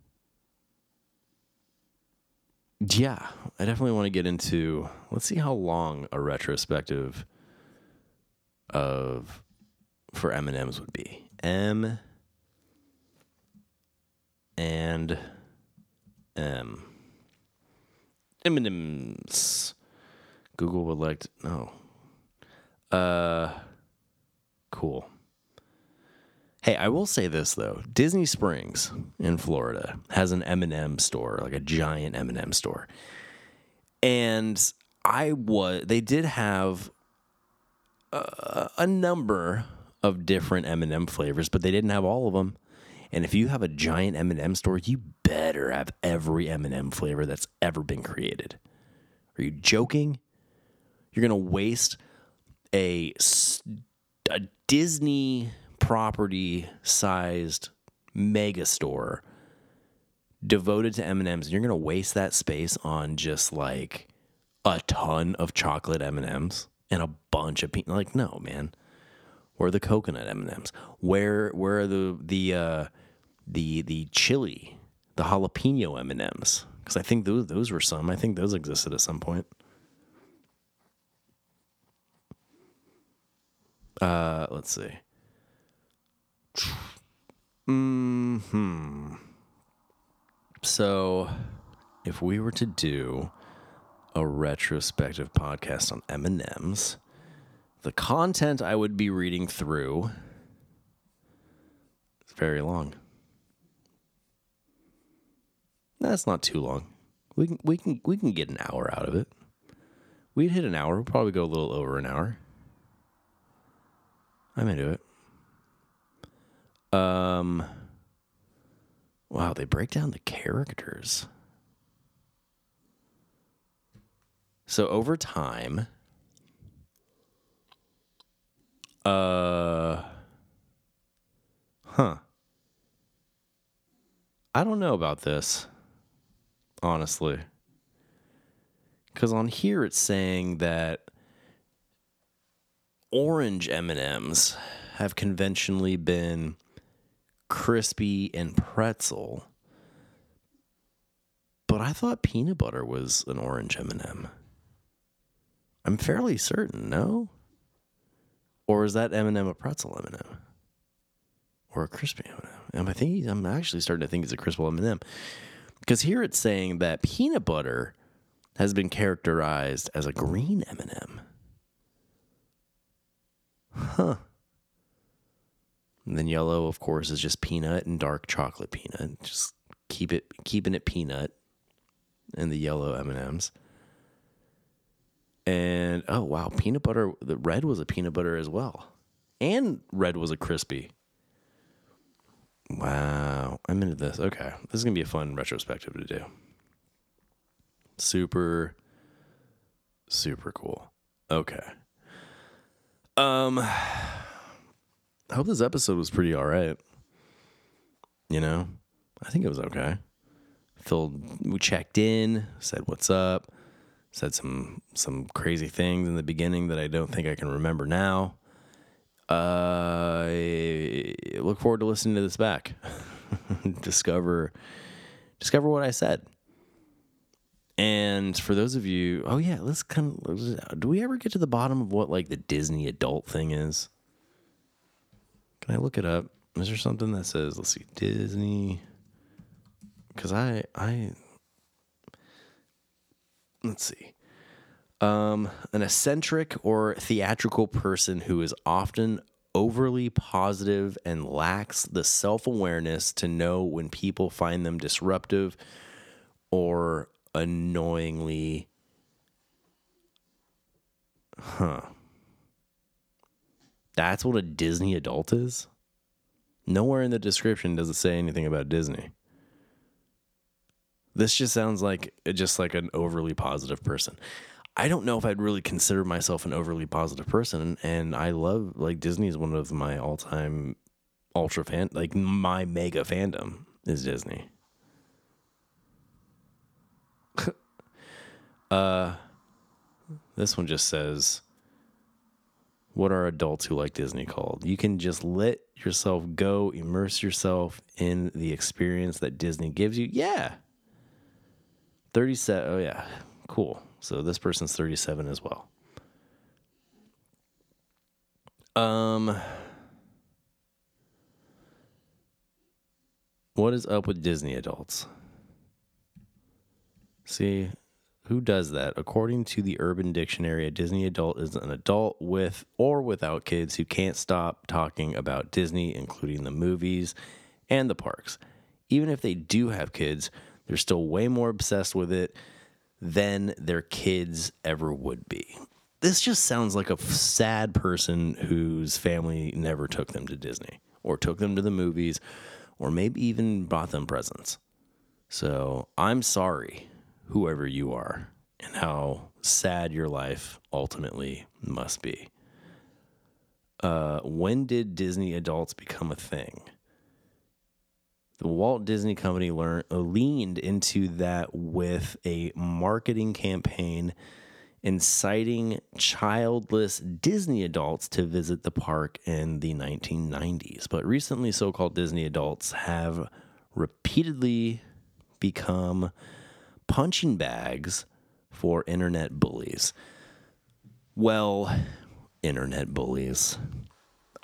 Yeah, I definitely want to get into. Let's see how long a retrospective of for M and M's would be. M and M. M&M's. Google would like to no. Uh cool. Hey, I will say this though. Disney Springs in Florida has an M&M store, like a giant M&M store. And I was they did have a, number of different M&M flavors, but they didn't have all of them. And if you have a giant M&M store, you better have every M&M flavor that's ever been created. Are you joking? You're going to waste a, a Disney property sized mega store devoted to M&Ms and you're going to waste that space on just like a ton of chocolate M&Ms and a bunch of peanut like no, man. Where are the coconut M&Ms? Where where are the the uh, the the chili, the jalapeno M&Ms? Because I think those those were some. I think those existed at some point. Uh, let's see. Hmm. So, if we were to do a retrospective podcast on M&Ms, the content I would be reading through is very long. That's not too long. We can we can we can get an hour out of it. We'd hit an hour. We'll probably go a little over an hour. I'm into it. Um Wow, they break down the characters. So over time, uh, huh. I don't know about this, honestly. Because on here it's saying that orange M&Ms have conventionally been crispy and pretzel. But I thought peanut butter was an orange M&M. I'm fairly certain, no? Or is that M&M a pretzel M&M? Or a crispy M&M? I think I'm actually starting to think it's a crispy M&M. Because here it's saying that peanut butter has been characterized as a green M&M. Huh. And then yellow, of course, is just peanut and dark chocolate peanut. Just keep it keeping it peanut and the yellow M&Ms. And oh wow, peanut butter. The red was a peanut butter as well, and red was a crispy. Wow. I'm into this. Okay. This is to be a fun retrospective to do. Super, super cool. Okay. Um, I hope this episode was pretty all right. You know, I think it was okay. Filled, we checked in, said what's up, said some some crazy things in the beginning that I don't think I can remember now. Uh, I look forward to listening to this back. discover discover what I said. And for those of you, oh yeah, let's kind of do we ever get to the bottom of what like the Disney adult thing is? Can I look it up? Is there something that says let's see Disney? Because I I let's see. Um, an eccentric or theatrical person who is often overly positive and lacks the self awareness to know when people find them disruptive or annoyingly. Huh. That's what a Disney adult is? Nowhere in the description does it say anything about Disney. This just sounds like just like an overly positive person. I don't know if I'd really consider myself an overly positive person, and I love like Disney is one of my all time ultra fan, like my mega fandom is Disney. uh, this one just says, "What are adults who like Disney called?" You can just let yourself go, immerse yourself in the experience that Disney gives you. Yeah, thirty-seven. Oh yeah, cool. So this person's 37 as well. Um What is up with Disney adults? See, who does that? According to the Urban Dictionary, a Disney adult is an adult with or without kids who can't stop talking about Disney, including the movies and the parks. Even if they do have kids, they're still way more obsessed with it than their kids ever would be. This just sounds like a sad person whose family never took them to Disney or took them to the movies or maybe even bought them presents. So I'm sorry, whoever you are, and how sad your life ultimately must be. Uh, when did Disney adults become a thing? The Walt Disney Company learned, uh, leaned into that with a marketing campaign inciting childless Disney adults to visit the park in the 1990s. But recently, so called Disney adults have repeatedly become punching bags for internet bullies. Well, internet bullies.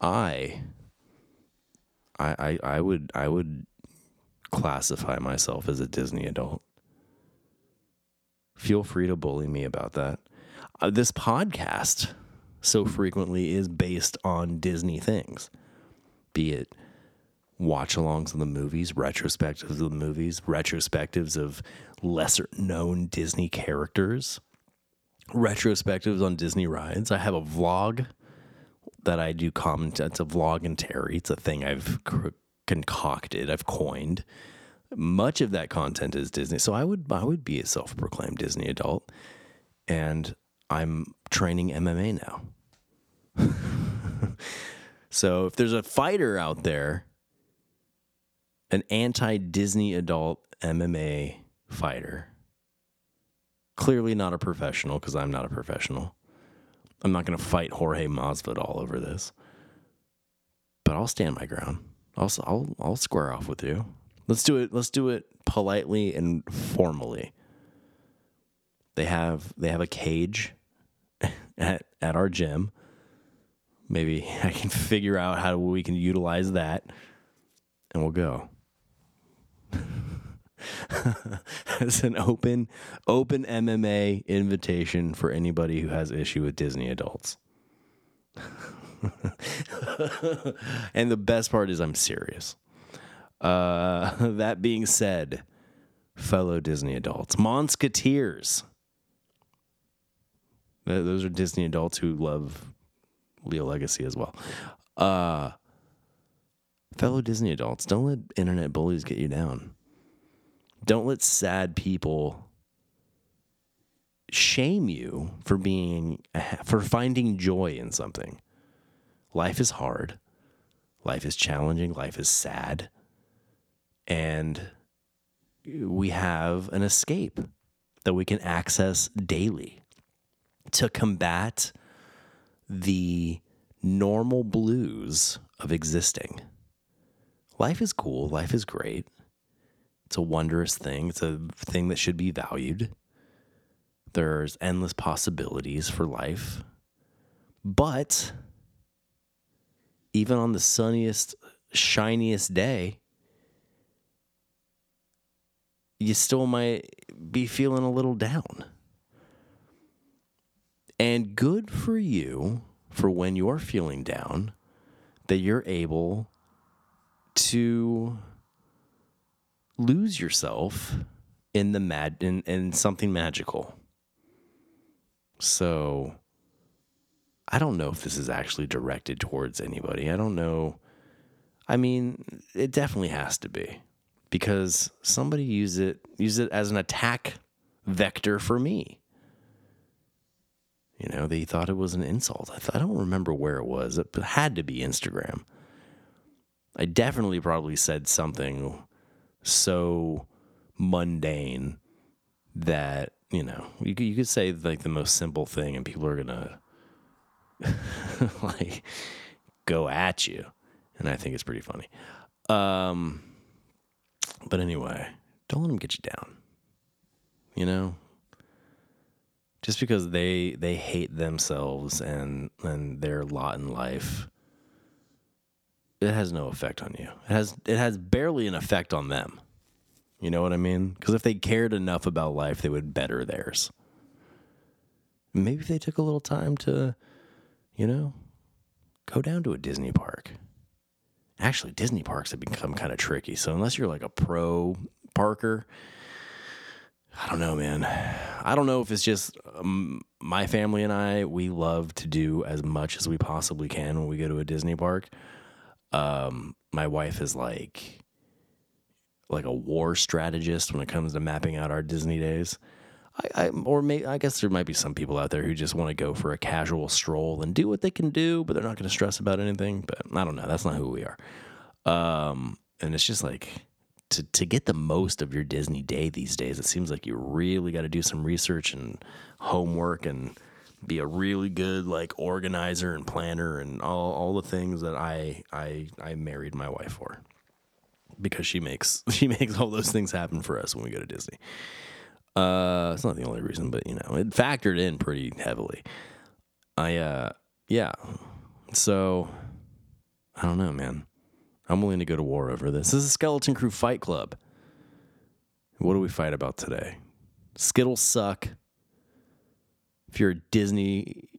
I I, I, I would I would classify myself as a Disney adult. Feel free to bully me about that. Uh, this podcast so frequently is based on Disney things, be it watch alongs of the movies, retrospectives of the movies, retrospectives of lesser known Disney characters, retrospectives on Disney rides. I have a vlog that I do comment. It's a vlog and Terry. It's a thing I've concocted, I've coined. Much of that content is Disney. So I would I would be a self-proclaimed Disney adult and I'm training MMA now. so if there's a fighter out there, an anti-Disney adult MMA fighter, clearly not a professional because I'm not a professional. I'm not going to fight Jorge Masvidal over this, but I'll stand my ground. I'll I'll I'll square off with you. Let's do it. Let's do it politely and formally. They have they have a cage at at our gym. Maybe I can figure out how we can utilize that, and we'll go. it's an open open MMA invitation for anybody who has issue with Disney adults. and the best part is I'm serious. Uh, that being said, fellow Disney adults, Monsketeers. Those are Disney adults who love Leo Legacy as well. Uh, Fellow Disney adults, don't let internet bullies get you down. Don't let sad people shame you for being for finding joy in something. Life is hard. Life is challenging, life is sad. And we have an escape that we can access daily to combat the normal blues of existing. Life is cool, life is great. It's a wondrous thing, it's a thing that should be valued. There's endless possibilities for life. But even on the sunniest, shiniest day, you still might be feeling a little down. And good for you for when you're feeling down that you're able to lose yourself in the mad in, in something magical. So I don't know if this is actually directed towards anybody. I don't know. I mean, it definitely has to be because somebody used it used it as an attack vector for me. You know, they thought it was an insult. I, th- I don't remember where it was. It had to be Instagram. I definitely probably said something so mundane that you know you could, you could say like the most simple thing and people are gonna like go at you. And i think it's pretty funny. Um but anyway don't let them get you down. You know? Just because they they hate themselves and and their lot in life it has no effect on you. It has it has barely an effect on them. You know what i mean? Because if they cared enough about life they would better theirs. Maybe if they took a little time to you know go down to a disney park actually disney parks have become kind of tricky so unless you're like a pro parker I don't know, man. I don't know if it's just um, my family and I, we love to do as much as we possibly can when we go to a Disney park. Um, my wife is like like a war strategist when it comes to mapping out our Disney days. I, I or may I guess there might be some people out there who just want to go for a casual stroll and do what they can do, but they're not going to stress about anything. But I don't know. That's not who we are. Um, and it's just like to to get the most of your Disney day these days, it seems like you really got to do some research and homework and be a really good like organizer and planner and all all the things that I I I married my wife for because she makes she makes all those things happen for us when we go to Disney. Uh, it's not the only reason, but you know, it factored in pretty heavily. I uh, yeah. So I don't know, man. I'm willing to go to war over this. This is a Skeleton Crew Fight Club. What do we fight about today? Skittles suck. If you're a Disney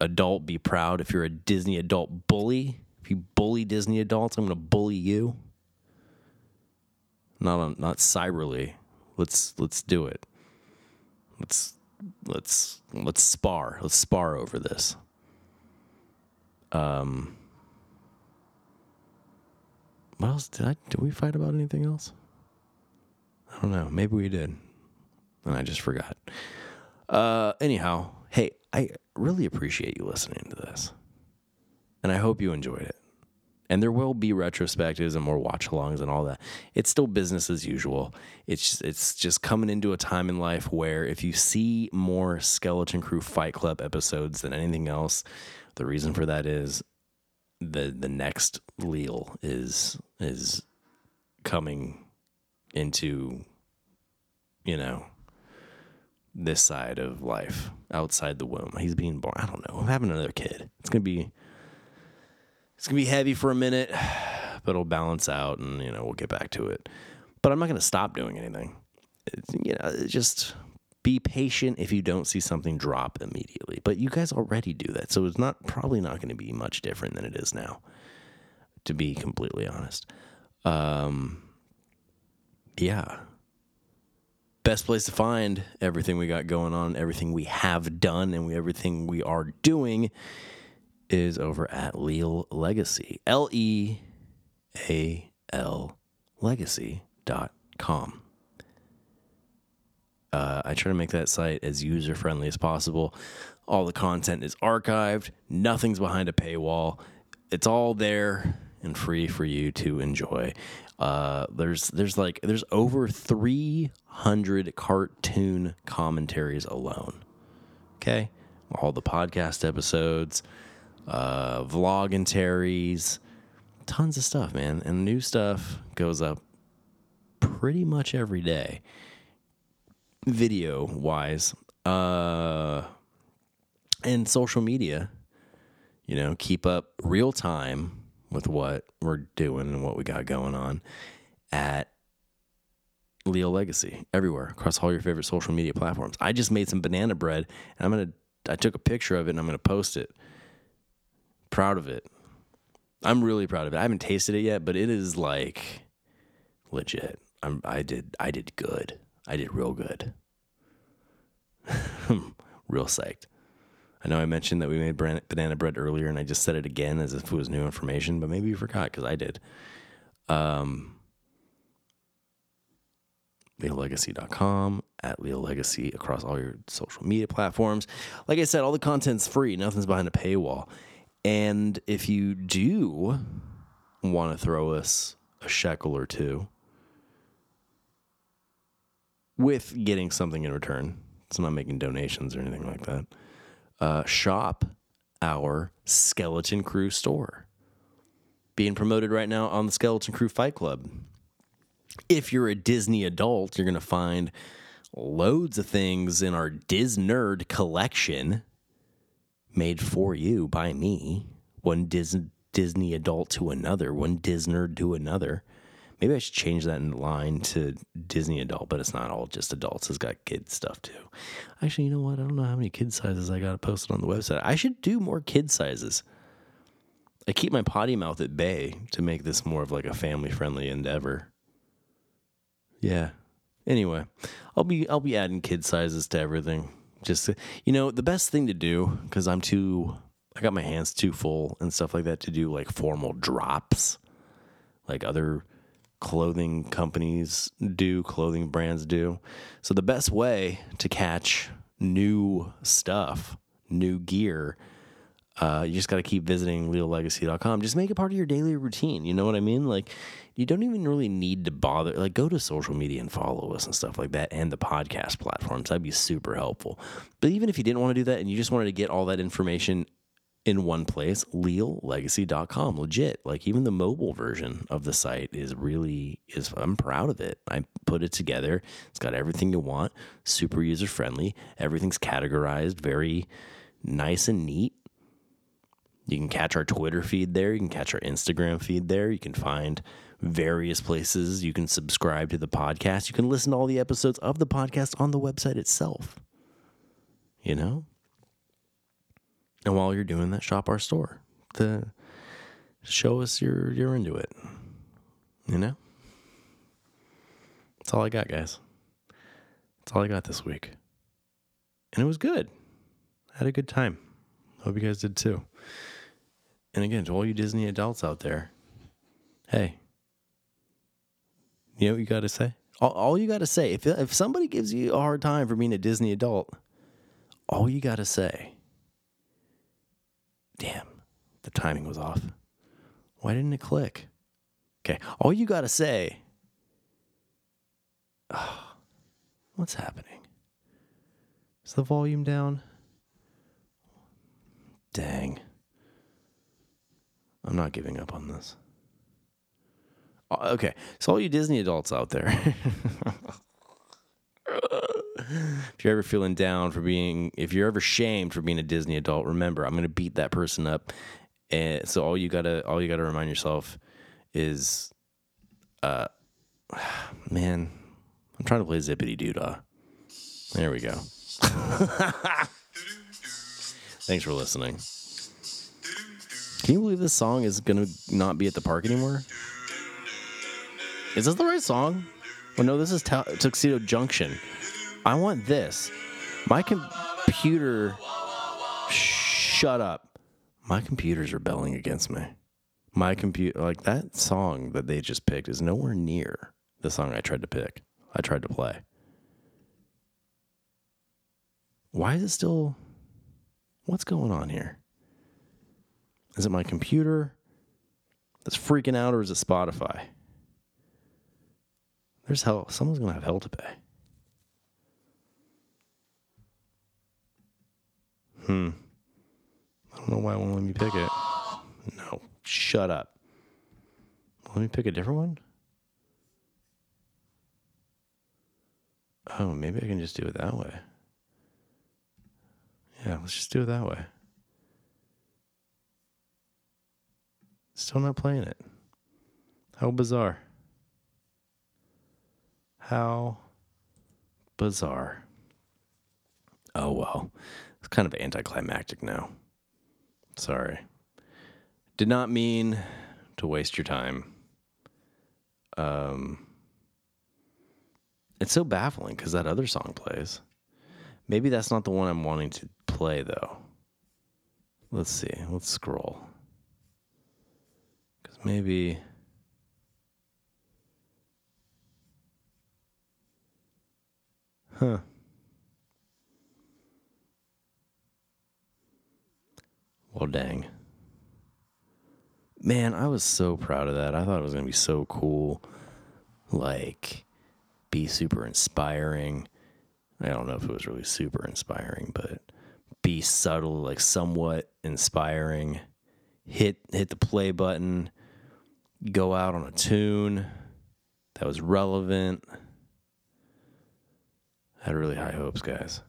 adult, be proud. If you're a Disney adult bully, if you bully Disney adults, I'm to bully you. Not on, not cyberly. Let's let's do it. Let's let's let's spar. Let's spar over this. Um what else did I did we fight about anything else? I don't know. Maybe we did. And I just forgot. Uh anyhow, hey, I really appreciate you listening to this. And I hope you enjoyed it. And there will be retrospectives and more watch alongs and all that. It's still business as usual. It's it's just coming into a time in life where if you see more Skeleton Crew Fight Club episodes than anything else, the reason for that is the the next Leal is is coming into you know this side of life outside the womb. He's being born. I don't know. I'm having another kid. It's gonna be it's gonna be heavy for a minute, but it'll balance out, and you know we'll get back to it. But I'm not gonna stop doing anything. It's, you know, just be patient if you don't see something drop immediately. But you guys already do that, so it's not probably not going to be much different than it is now. To be completely honest, um, yeah. Best place to find everything we got going on, everything we have done, and we, everything we are doing is over at Leal Legacy. L E A L legacy.com. Uh, I try to make that site as user friendly as possible. All the content is archived, nothing's behind a paywall. It's all there and free for you to enjoy. Uh, there's there's like there's over 300 cartoon commentaries alone. Okay, all the podcast episodes, uh, vlog and terries, tons of stuff, man. And new stuff goes up pretty much every day, video wise. Uh, and social media, you know, keep up real time with what we're doing and what we got going on at Leal Legacy everywhere across all your favorite social media platforms. I just made some banana bread and I'm going to, I took a picture of it and I'm going to post it. Proud of it. I'm really proud of it. I haven't tasted it yet, but it is like legit. I'm, I did, I did good. I did real good. real psyched. I know I mentioned that we made banana bread earlier, and I just said it again as if it was new information, but maybe you forgot because I did. Um, LealLegacy.com, at Leal Legacy across all your social media platforms. Like I said, all the content's free, nothing's behind a paywall. And if you do want to throw us a shekel or two with getting something in return, it's not making donations or anything like that uh, shop our Skeleton Crew store. Being promoted right now on the Skeleton Crew Fight Club. If you're a Disney adult, you're going to find loads of things in our Disnerd collection made for you by me. One Disney Disney adult to another, one Disnerd to another. Maybe I should change that in line to Disney adult, but it's not all just adults. It's got kid stuff too. Actually, you know what? I don't know how many kid sizes I got posted on the website. I should do more kid sizes. I keep my potty mouth at bay to make this more of like a family friendly endeavor. Yeah. Anyway, I'll be I'll be adding kid sizes to everything. Just you know, the best thing to do because I'm too I got my hands too full and stuff like that to do like formal drops, like other clothing companies do, clothing brands do. So the best way to catch new stuff, new gear, uh, you just got to keep visiting leallegacy.com. Just make it part of your daily routine. You know what I mean? Like, you don't even really need to bother. Like, go to social media and follow us and stuff like that, and the podcast platforms. That'd be super helpful. But even if you didn't want to do that and you just wanted to get all that information in one place, leallegacy.com. Legit. Like even the mobile version of the site is really is I'm proud of it. I put it together. It's got everything you want, super user friendly. Everything's categorized very nice and neat. You can catch our Twitter feed there, you can catch our Instagram feed there, you can find various places you can subscribe to the podcast. You can listen to all the episodes of the podcast on the website itself. You know? And while you're doing that, shop our store to show us you're you're into it. You know? That's all I got, guys. That's all I got this week. And it was good. I had a good time. Hope you guys did too. And again, to all you Disney adults out there, hey, you know what you got to say? All, all you got to say, if, if somebody gives you a hard time for being a Disney adult, all you got to say Damn, the timing was off. Why didn't it click? Okay, all you got to say. Oh, what's happening? Is the volume down? Dang. I'm not giving up on this. Uh, okay, so all you Disney adults out there. if you're ever feeling down for being, if you're ever shamed for being a Disney adult, remember I'm to beat that person up. And so all you gotta, all you gotta remind yourself is, uh, man, I'm trying to play zippity doo dah. There we go. Thanks for listening. Can you believe this song is gonna not be at the park anymore? Is this the right song? Well, no, this is Ta- Tuxedo Junction. I want this. My computer. Shut up. My computer's rebelling against me. My computer, like that song that they just picked, is nowhere near the song I tried to pick. I tried to play. Why is it still? What's going on here? Is it my computer that's freaking out, or is it Spotify? There's hell. Someone's gonna have hell to pay. Hmm. I don't know why it won't let me pick it. No, shut up. Let me pick a different one. Oh, maybe I can just do it that way. Yeah, let's just do it that way. Still not playing it. How bizarre. How bizarre. Oh, well. It's kind of anticlimactic now. Sorry. Did not mean to waste your time. Um, it's so baffling because that other song plays. Maybe that's not the one I'm wanting to play, though. Let's see. Let's scroll. Maybe. Huh. Well, dang. Man, I was so proud of that. I thought it was going to be so cool. Like, be super inspiring. I don't know if it was really super inspiring, but be subtle, like somewhat inspiring. Hit hit the play button. Go out on a tune that was relevant. I Had really high hopes, guys.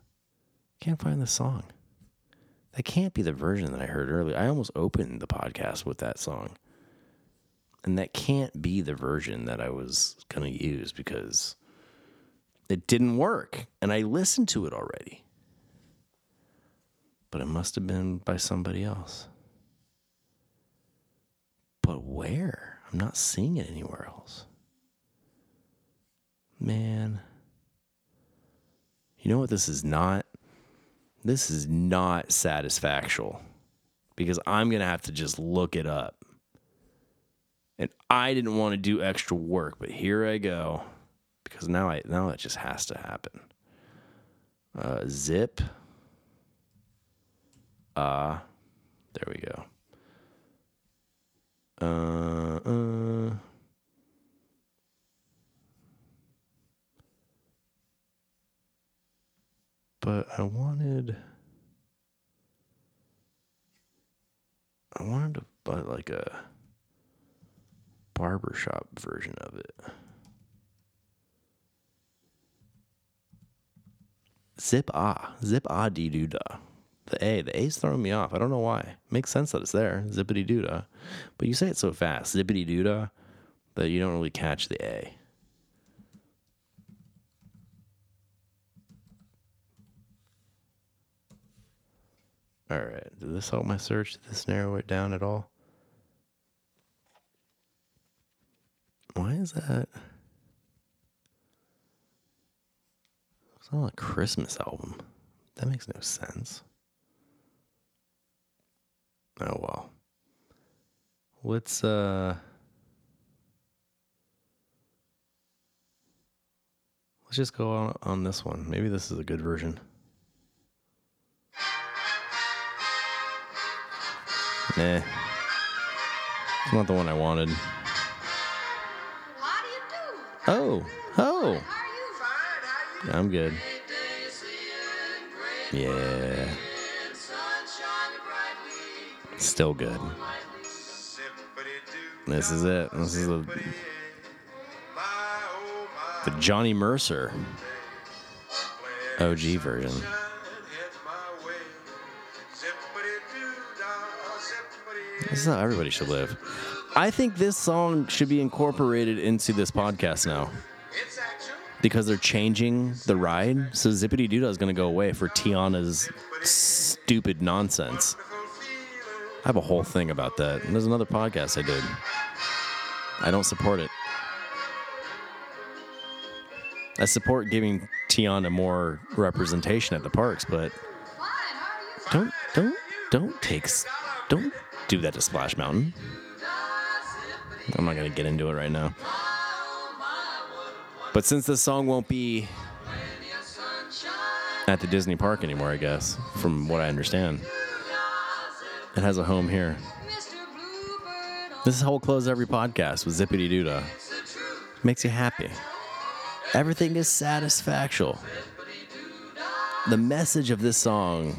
Can't find the song. That can't be the version that I heard earlier. I almost opened the podcast with that song. And that can't be the version that I was going to use because it didn't work. And I listened to it already. But it must have been by somebody else. But where? I'm not seeing it anywhere else. Man. You know what this is not? This is not satisfactual because I'm going to have to just look it up. And I didn't want to do extra work, but here I go because now I now it just has to happen. Uh, zip. Ah, uh, there we go. Uh. I wanted. I wanted to buy like a barbershop version of it. Zip ah. Zip ah dee doo da. The A. The A's throwing me off. I don't know why. Makes sense that it's there. Zippity doo da. But you say it so fast. Zippity doo da. That you don't really catch the A. All right. Did this help my search? Did this narrow it down at all? Why is that? It's not a Christmas album. That makes no sense. Oh well. Let's uh Let's just go on on this one. Maybe this is a good version. Nah. It's not the one I wanted. How do you do? Oh, oh. How are you? I'm good. Yeah. Still good. This is it. This is the, the Johnny Mercer OG version. This is how everybody should live. I think this song should be incorporated into this podcast now because they're changing the ride. So Zippity Doodah is going to go away for Tiana's stupid nonsense. I have a whole thing about that. And there's another podcast I did. I don't support it. I support giving Tiana more representation at the parks, but Fine. How are you? don't don't don't take don't do that to Splash Mountain. I'm not gonna get into it right now. But since this song won't be at the Disney park anymore, I guess, from what I understand, it has a home here. This is how we'll close every podcast with Zippity Doodah. Makes you happy. Everything is satisfactual. The message of this song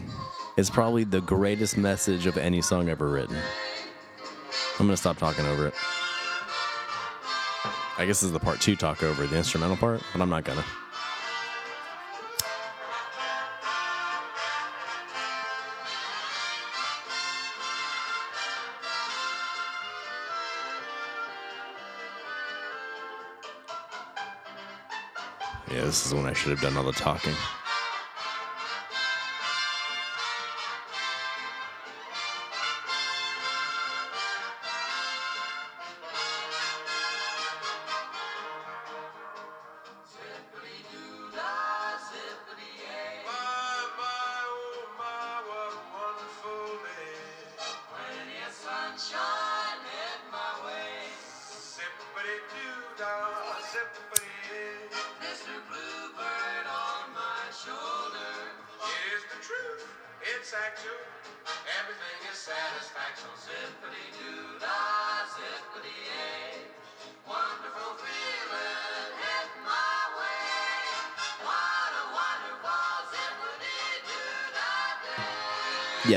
is probably the greatest message of any song ever written. I'm gonna stop talking over it. I guess this is the part two talk over the instrumental part, but I'm not gonna. Yeah, this is when I should have done all the talking.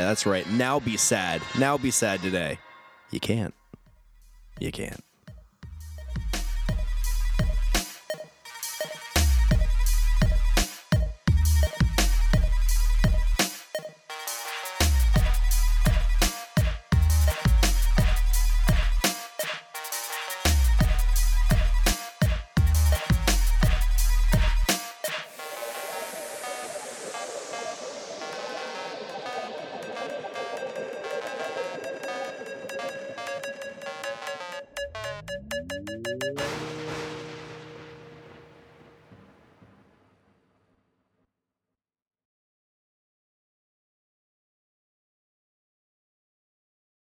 That's right. Now be sad. Now be sad today. You can't. You can't.